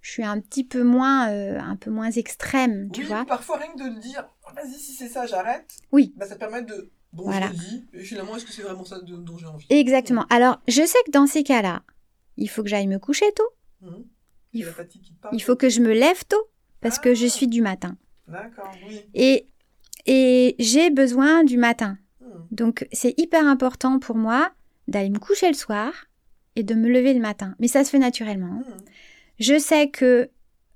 Je suis un petit peu moins, euh, un peu moins extrême, tu oui, vois. parfois rien que de le dire, vas-y, si c'est ça, j'arrête. Oui. Bah, ça permet de. Bon, Voilà. je le dis, et finalement, est-ce que c'est vraiment ça de- dont j'ai envie? Exactement. Alors, je sais que dans ces cas-là, il faut que j'aille me coucher tôt. Il faut- parle. Il faut que je me lève tôt parce que je Ah. suis du matin. D'accord, oui. Et, et j'ai besoin du matin. Mhm. Donc, c'est hyper important pour moi d'aller me coucher le soir et de me lever le matin. Mais ça se fait naturellement. Mhm. Je sais que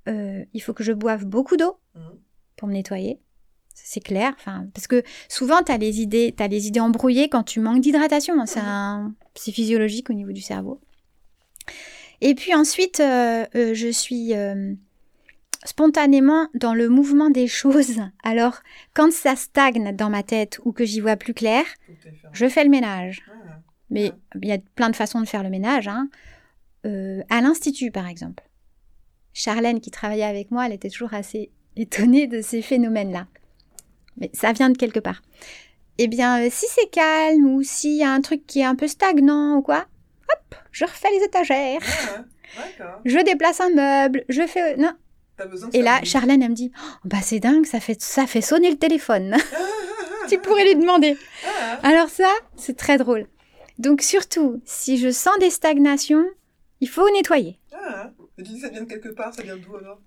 euh, il faut que je boive beaucoup d'eau Mhm. pour me nettoyer. C'est clair, enfin, parce que souvent tu as les idées, t'as les idées embrouillées quand tu manques d'hydratation. hein. C'est physiologique au niveau du cerveau. Et puis ensuite, euh, euh, je suis euh, spontanément dans le mouvement des choses. Alors, quand ça stagne dans ma tête ou que j'y vois plus clair, je fais le ménage. Ah. Mais il y a plein de façons de faire le ménage. hein. Euh, à l'institut, par exemple. Charlène, qui travaillait avec moi, elle était toujours assez étonnée de ces phénomènes-là. Mais ça vient de quelque part. Eh bien, euh, si c'est calme ou s'il y a un truc qui est un peu stagnant ou quoi, hop, je refais les étagères, Ah, je déplace un meuble, je fais... Non. Et là, Charlène, elle me dit, oh, bah c'est dingue, ça fait, ça fait sonner le téléphone. tu pourrais lui demander. Ah, Alors ça, c'est très drôle. Donc surtout, si je sens des stagnations, il faut nettoyer. ah. Tu dis que ça vient de quelque part, ça vient d'où alors?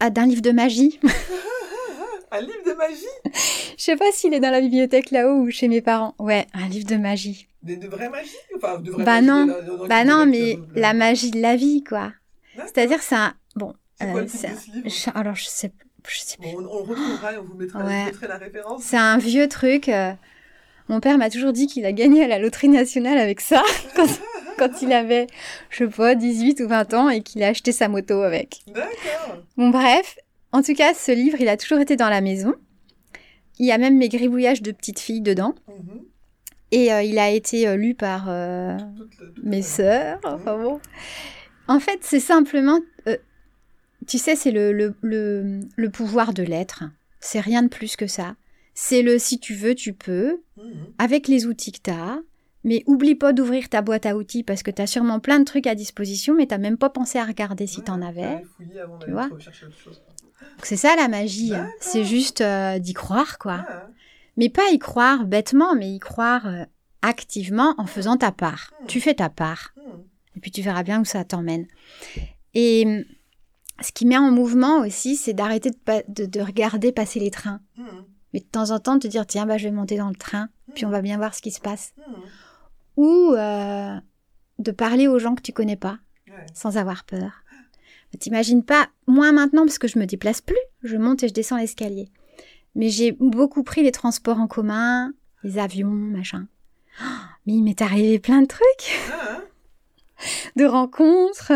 Ah, D'un livre de magie. Un livre de magie? Je sais pas s'il est dans la bibliothèque là-haut ou chez mes parents. Ouais, un livre de magie. de, de vraie magie Enfin, de vraie Bah magie, non. Bah non, mais la magie de la vie, quoi. C'est-à-dire, c'est un... Bon, C'est quoi le titre c'est- de ce livre? je- alors je sais, je sais plus. Bon, on, on le retrouvera et on vous mettra Ouais. mettrai la référence. C'est un vieux truc. euh, Mon père m'a toujours dit qu'il a gagné à la loterie nationale avec ça quand, quand il avait, je sais pas, 18 ou 20 ans et qu'il a acheté sa moto avec. D'accord. Bon, bref, en tout cas, ce livre, il a toujours été dans la maison. Il y a même mes gribouillages de petites filles dedans. Mhm. Et euh, il a été euh, lu par euh, Toute la- toute mes sœurs. Enfin bon. En fait, c'est simplement. Tu sais, c'est le, le, le, le pouvoir de l'être. C'est rien de plus que ça. C'est le si tu veux, tu peux, Mhm. avec les outils que tu as. Mais oublie pas d'ouvrir ta boîte à outils parce que tu as sûrement plein de trucs à disposition, mais tu même pas pensé à regarder si Ouais, tu en avais. avant Tu vois? C'est ça la magie. hein. C'est juste euh, d'y croire, quoi. Ah, Mais pas y croire bêtement, mais y croire euh, activement en faisant ta part. Hmm. Tu fais ta part. hmm. Et puis tu verras bien où ça t'emmène. Et ce qui met en mouvement aussi, c'est d'arrêter de, de- de regarder passer les trains. Hmm. Mais de temps en temps, te dire, tiens, bah, je vais monter dans le train, puis on va bien voir ce qui se passe. Hmm. Ou euh, de parler aux gens que tu connais pas, Ouais. sans avoir peur. T'imagines pas, moi maintenant, parce que je me déplace plus, je monte et je descends l'escalier. Mais j'ai beaucoup pris les transports en commun, les avions, machin. Oh, mais il m'est arrivé plein de trucs, Ah, de rencontres.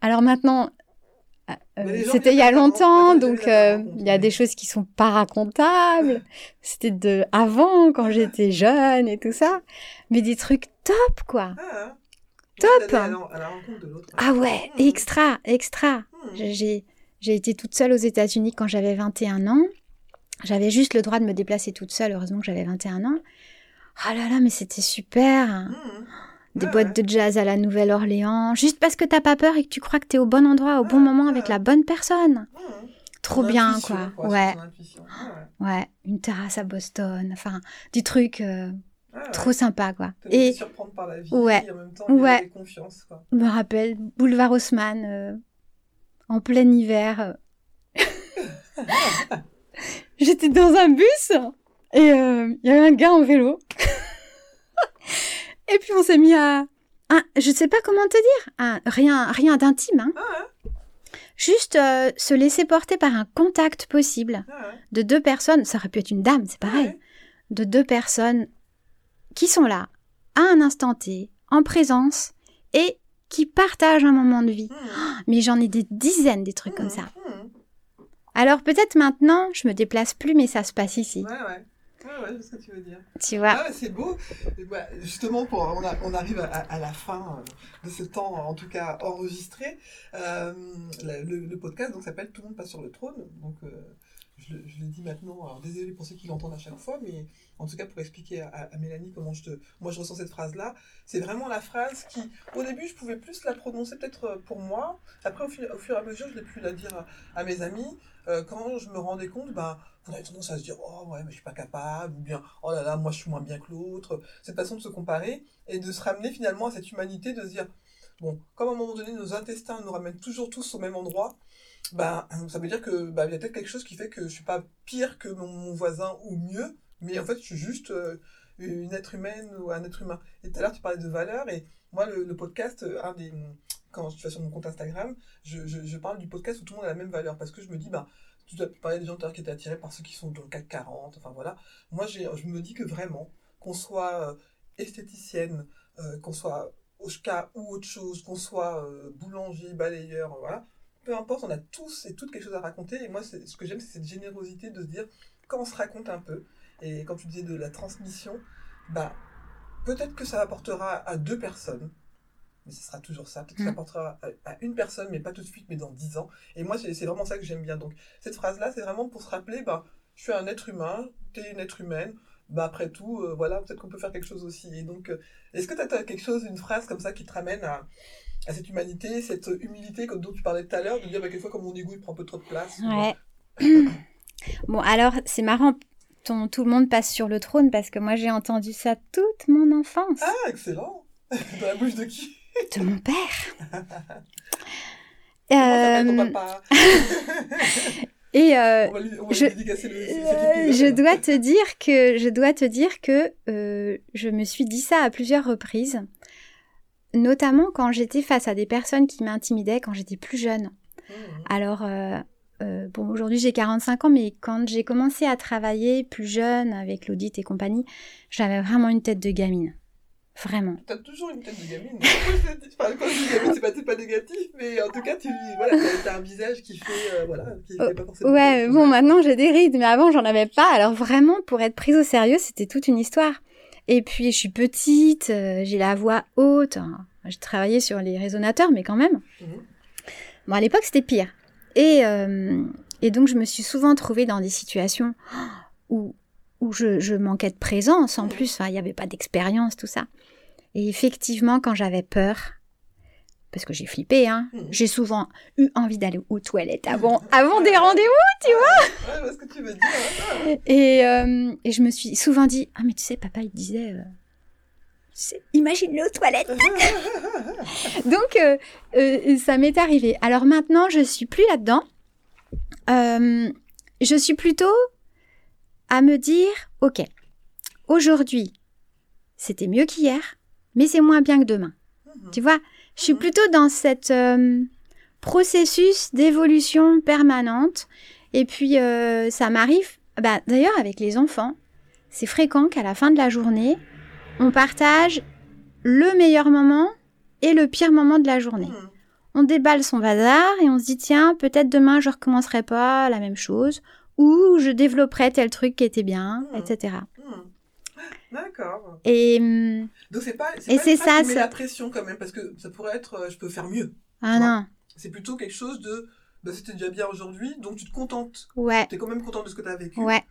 Alors maintenant, euh, les gens c'était il y a longtemps, donc euh, il y a des choses qui sont pas racontables. C'était de avant, quand j'étais jeune et tout ça. Mais des trucs top, quoi. ah. Top. D'aller À la, à la rencontre de l'autre. Ah ouais, Hmm. extra, extra. Hmm. J'ai j'ai été toute seule aux États-Unis quand j'avais 21 ans. J'avais juste le droit de me déplacer toute seule, heureusement que j'avais 21 ans. Ah là là, mais c'était super. Hmm. Des Ouais, boîtes de jazz à la Nouvelle-Orléans, juste parce que t'as pas peur et que tu crois que t'es au bon endroit, au bon moment avec ouais. la bonne personne. Hmm. Trop bien, quoi. Ouais. Ah ouais. Une terrasse à Boston, enfin, des trucs euh, Ah trop sympas, quoi. Et surprendre par la vie Ouais. et en même temps Ouais. gagner confiance quoi. je me rappelle, boulevard Haussmann, euh, en plein hiver. J'étais dans un bus et euh, il y avait un gars en vélo. Et puis on s'est mis à... je sais pas comment te dire, rien, rien d'intime. Hein. Juste euh, se laisser porter par un contact possible Ah ouais. de deux personnes. Ça aurait pu être une dame, c'est pareil. Ouais. De deux personnes qui sont là, à un instant T, en présence et qui partagent un moment de vie. Hmm. Mais j'en ai des dizaines des trucs comme Hmm. ça. Hmm. Alors peut-être maintenant, je me déplace plus, mais ça se passe ici. Ouais ouais. Ouais, ouais, ce que tu veux dire. Tu vois Ah, c'est beau. Bah, justement, pour, on, a- on arrive à, à la fin euh, de ce temps, en tout cas enregistré. Euh, le, podcast donc s'appelle Tout le monde passe sur le trône. Donc, euh, je, le- je le dis maintenant. Alors, désolé pour ceux qui l'entendent à chaque fois, mais en tout cas pour expliquer à, à Mélanie comment je te, moi je ressens cette phrase-là, c'est vraiment la phrase qui, au début, je pouvais plus la prononcer peut-être pour moi. Après, au, fur- au fur et à mesure, je l'ai pu la dire à, à mes amis. Euh, quand je me rendais compte, ben, on avait tendance à se dire oh ouais mais je suis pas capable ou bien oh là là moi je suis moins bien que l'autre. Cette façon de se comparer et de se ramener finalement à cette humanité de se dire bon comme à un moment donné nos intestins nous ramènent toujours tous au même endroit bah ça veut dire que bah il y a peut-être quelque chose qui fait que je suis pas pire que mon, voisin ou mieux mais en fait je suis juste euh, une être humaine ou un être humain. Et tout à l'heure tu parlais de valeurs et moi le, podcast euh, un des quand je suis sur mon compte Instagram je, je, je parle du podcast où tout le monde a la même valeur parce que je me dis bah tu as parlé des gens qui étaient attirés par ceux qui sont dans le CAC 40, enfin voilà. Moi, je me dis que vraiment, qu'on soit euh, esthéticienne, euh, qu'on soit Oshka ou autre chose, qu'on soit euh, boulanger, balayeur, voilà, peu importe, on a tous et toutes quelque chose à raconter. Et moi, ce que j'aime, c'est cette générosité de se dire, quand on se raconte un peu, et quand tu disais de la transmission, bah, peut-être que ça apportera à deux personnes, mais ce sera toujours ça. Peut-être que ça Mm. apportera à, une personne, mais pas tout de suite, mais dans dix ans. Et moi, c'est vraiment ça que j'aime bien. Donc, cette phrase-là, c'est vraiment pour se rappeler, bah, je suis un être humain, t'es une être humaine, bah, après tout, euh, voilà, peut-être qu'on peut faire quelque chose aussi. Et donc, euh, est-ce que tu as quelque chose, une phrase comme ça qui te ramène à, à cette humanité, cette humilité comme dont tu parlais tout à l'heure, de dire, bah, quelquefois, comme mon ego, il prend un peu trop de place. Ouais. bon, alors, c'est marrant. Ton, tout le monde passe sur le trône parce que moi j'ai entendu ça toute mon enfance. Ah, excellent Dans la bouche de qui? De mon père. Euh, papa et euh, On va lui, on va je- le, Euh, je dois te dire que je dois te dire que euh, je me suis dit ça à plusieurs reprises, notamment quand j'étais face à des personnes qui m'intimidaient quand j'étais plus jeune. Mmh. Alors euh, bon, aujourd'hui j'ai 45 ans, mais quand j'ai commencé à travailler plus jeune avec l'audit et compagnie, j'avais vraiment une tête de gamine, vraiment. T'as toujours une tête de gamine. Enfin, quand je dis gamine, c'est pas, négatif, mais en tout cas, tu voilà, t'as- un visage qui fait, euh, voilà, qui fait pas forcément. Ouais, bon, maintenant j'ai des rides, mais avant j'en avais pas. Alors vraiment, pour être prise au sérieux, c'était toute une histoire. Et puis je suis petite, euh, j'ai la voix haute. hein. J'ai travaillé sur les résonateurs, mais quand même. Mhm. Bon, à l'époque, c'était pire. Et, euh, et donc, je me suis souvent trouvée dans des situations où, où je, je manquais de présence en plus. Enfin, il n'y avait pas d'expérience, tout ça. Et effectivement, quand j'avais peur, parce que j'ai flippé, hein, Mhm. j'ai souvent eu envie d'aller aux toilettes avant, avant des rendez-vous, tu vois. Ouais, parce que tu veux dire. hein. Et, euh, et je me suis souvent dit, ah mais tu sais, papa, il disait, euh, imagine-le aux toilettes. Donc, euh, ça m'est arrivé. Alors maintenant, je suis plus là-dedans. Je suis plutôt à me dire, ok, aujourd'hui, c'était mieux qu'hier, mais c'est moins bien que demain. Mhm. Tu vois, je suis plutôt dans cette euh, processus d'évolution permanente. Et puis, euh, ça m'arrive, bah, d'ailleurs, avec les enfants, c'est fréquent qu'à la fin de la journée, on partage le meilleur moment et le pire moment de la journée. Mhm. On déballe son bazar et on se dit, tiens, peut-être demain, je recommencerai pas la même chose, ou je développerai tel truc qui était bien, Mhm. etc. Mhm. D'accord. Et, hum, Donc c'est pas. Et c'est ça, ça- la pression quand même parce que ça pourrait être euh, je peux faire mieux. ah non, C'est plutôt quelque chose de bah, c'était déjà bien aujourd'hui donc tu te contentes. ouais, Tu es quand même content de ce que tu as vécu. ouais.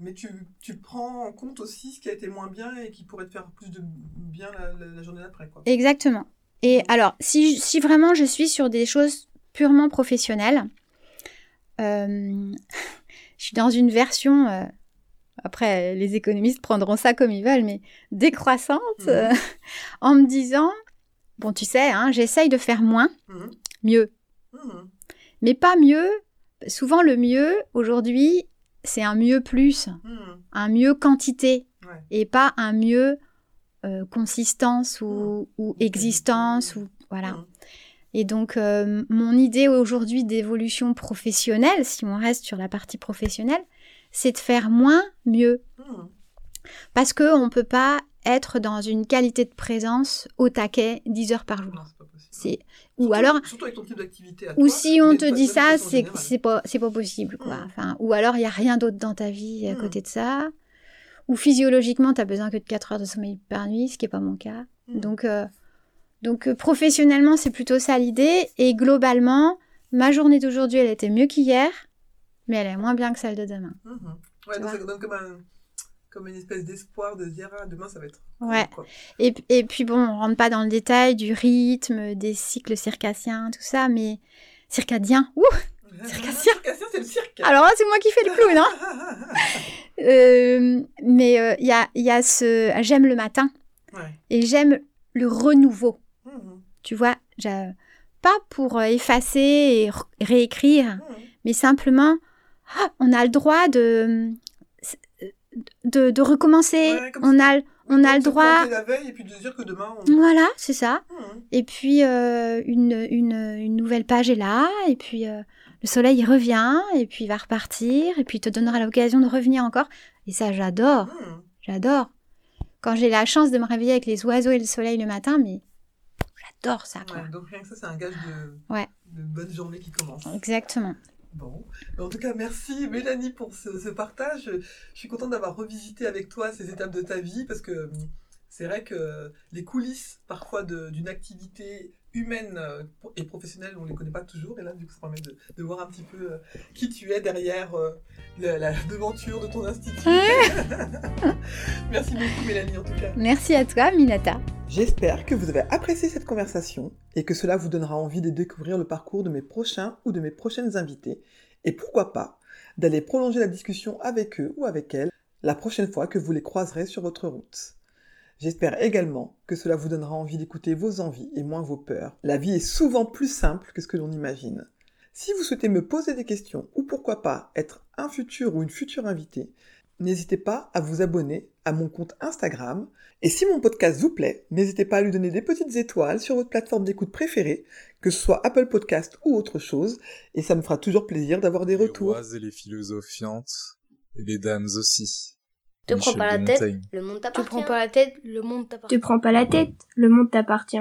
Mais tu, tu prends en compte aussi ce qui a été moins bien et qui pourrait te faire plus de bien la, la- la journée d'après. quoi. Exactement. Et alors, si, si vraiment je suis sur des choses purement professionnelles, euh, je suis dans une version, euh, après les économistes prendront ça comme ils veulent, mais décroissante, Mhm. euh, en me disant, bon tu sais, hein, j'essaye de faire moins, Mhm. mieux, Mhm. mais pas mieux. Souvent le mieux, aujourd'hui, c'est un mieux plus, un mieux quantité, Ouais. et pas un mieux euh, consistance ou, ou existence ou voilà. Et donc euh, mon idée aujourd'hui d'évolution professionnelle, si on reste sur la partie professionnelle, c'est de faire moins mieux Mhm. parce que on peut pas être dans une qualité de présence au taquet 10 heures par jour. Non, c'est pas possible. C'est ou Surtout- alors Surtout avec ton type d'activité. ou toi, si on te dit ça, c'est c'est pas c'est pas possible quoi. Mm. Enfin, ou alors il y a rien d'autre dans ta vie à Mm. côté de ça. Ou physiologiquement, tu as besoin que de 4 heures de sommeil par nuit, ce qui est pas mon cas. Donc euh, donc euh, professionnellement, c'est plutôt ça l'idée et globalement, ma journée d'aujourd'hui, elle était mieux qu'hier, mais elle est moins bien que celle de demain. Mhm. Ouais, donc ça donne comme, un, comme une espèce d'espoir de se dire ah, demain ça va être. Ouais. quoi. Et, et puis bon, on rentre pas dans le détail du rythme, des cycles circassiens, tout ça, mais circadien. Ouh Circassien. C'est le cirque. Alors là, c'est moi qui fais le clown, hein Euh, mais euh, il y, a, il y a ce... J'aime le matin ouais. et j'aime le renouveau. Mhm. Tu vois, pas pour euh, effacer et réécrire, Mhm. mais simplement, ah, on a le droit de, de, de recommencer. Ouais, on a, on a le droit. la veille et puis de dire que demain on. Voilà, c'est ça. Mhm. Et puis, euh, une, une, une nouvelle page est là, et puis euh, le soleil il revient, et puis il va repartir, et puis il te donnera l'occasion de revenir encore. Et ça, j'adore, j'adore. Quand j'ai la chance de me réveiller avec les oiseaux et le soleil le matin, mais j'adore ça, quoi. Ouais, donc rien que ça, c'est un gage de, Ouais. de bonne journée qui commence. Exactement. Bon. En tout cas, merci Mélanie pour ce, ce partage. Je suis contente d'avoir revisité avec toi ces étapes de ta vie parce que hum, c'est vrai que les coulisses parfois d'une activité humaine euh, et professionnelle, on ne les connaît pas toujours. Et là, du coup, ça permet de, de voir un petit peu euh, qui tu es derrière euh, la, la devanture de ton institut. merci beaucoup Mélanie en tout cas. Merci à toi, Minata. J'espère que vous avez apprécié cette conversation et que cela vous donnera envie de découvrir le parcours de mes prochains ou de mes prochaines invités et pourquoi pas d'aller prolonger la discussion avec eux ou avec elles la prochaine fois que vous les croiserez sur votre route. J'espère également que cela vous donnera envie d'écouter vos envies et moins vos peurs. La vie est souvent plus simple que ce que l'on imagine. Si vous souhaitez me poser des questions ou pourquoi pas être un futur ou une future invitée, n'hésitez pas à vous abonner à mon compte Instagram et si mon podcast vous plaît, n'hésitez pas à lui donner des petites étoiles sur votre plateforme d'écoute préférée, que ce soit Apple Podcast ou autre chose, et ça me fera toujours plaisir d'avoir des Les retours. rois et les philosophiantes, et les dames aussi. Te prends pas la tête, le monde Te t'appartient. prends pas la tête, le monde te t'appartient. prends pas la tête, le monde t'appartient.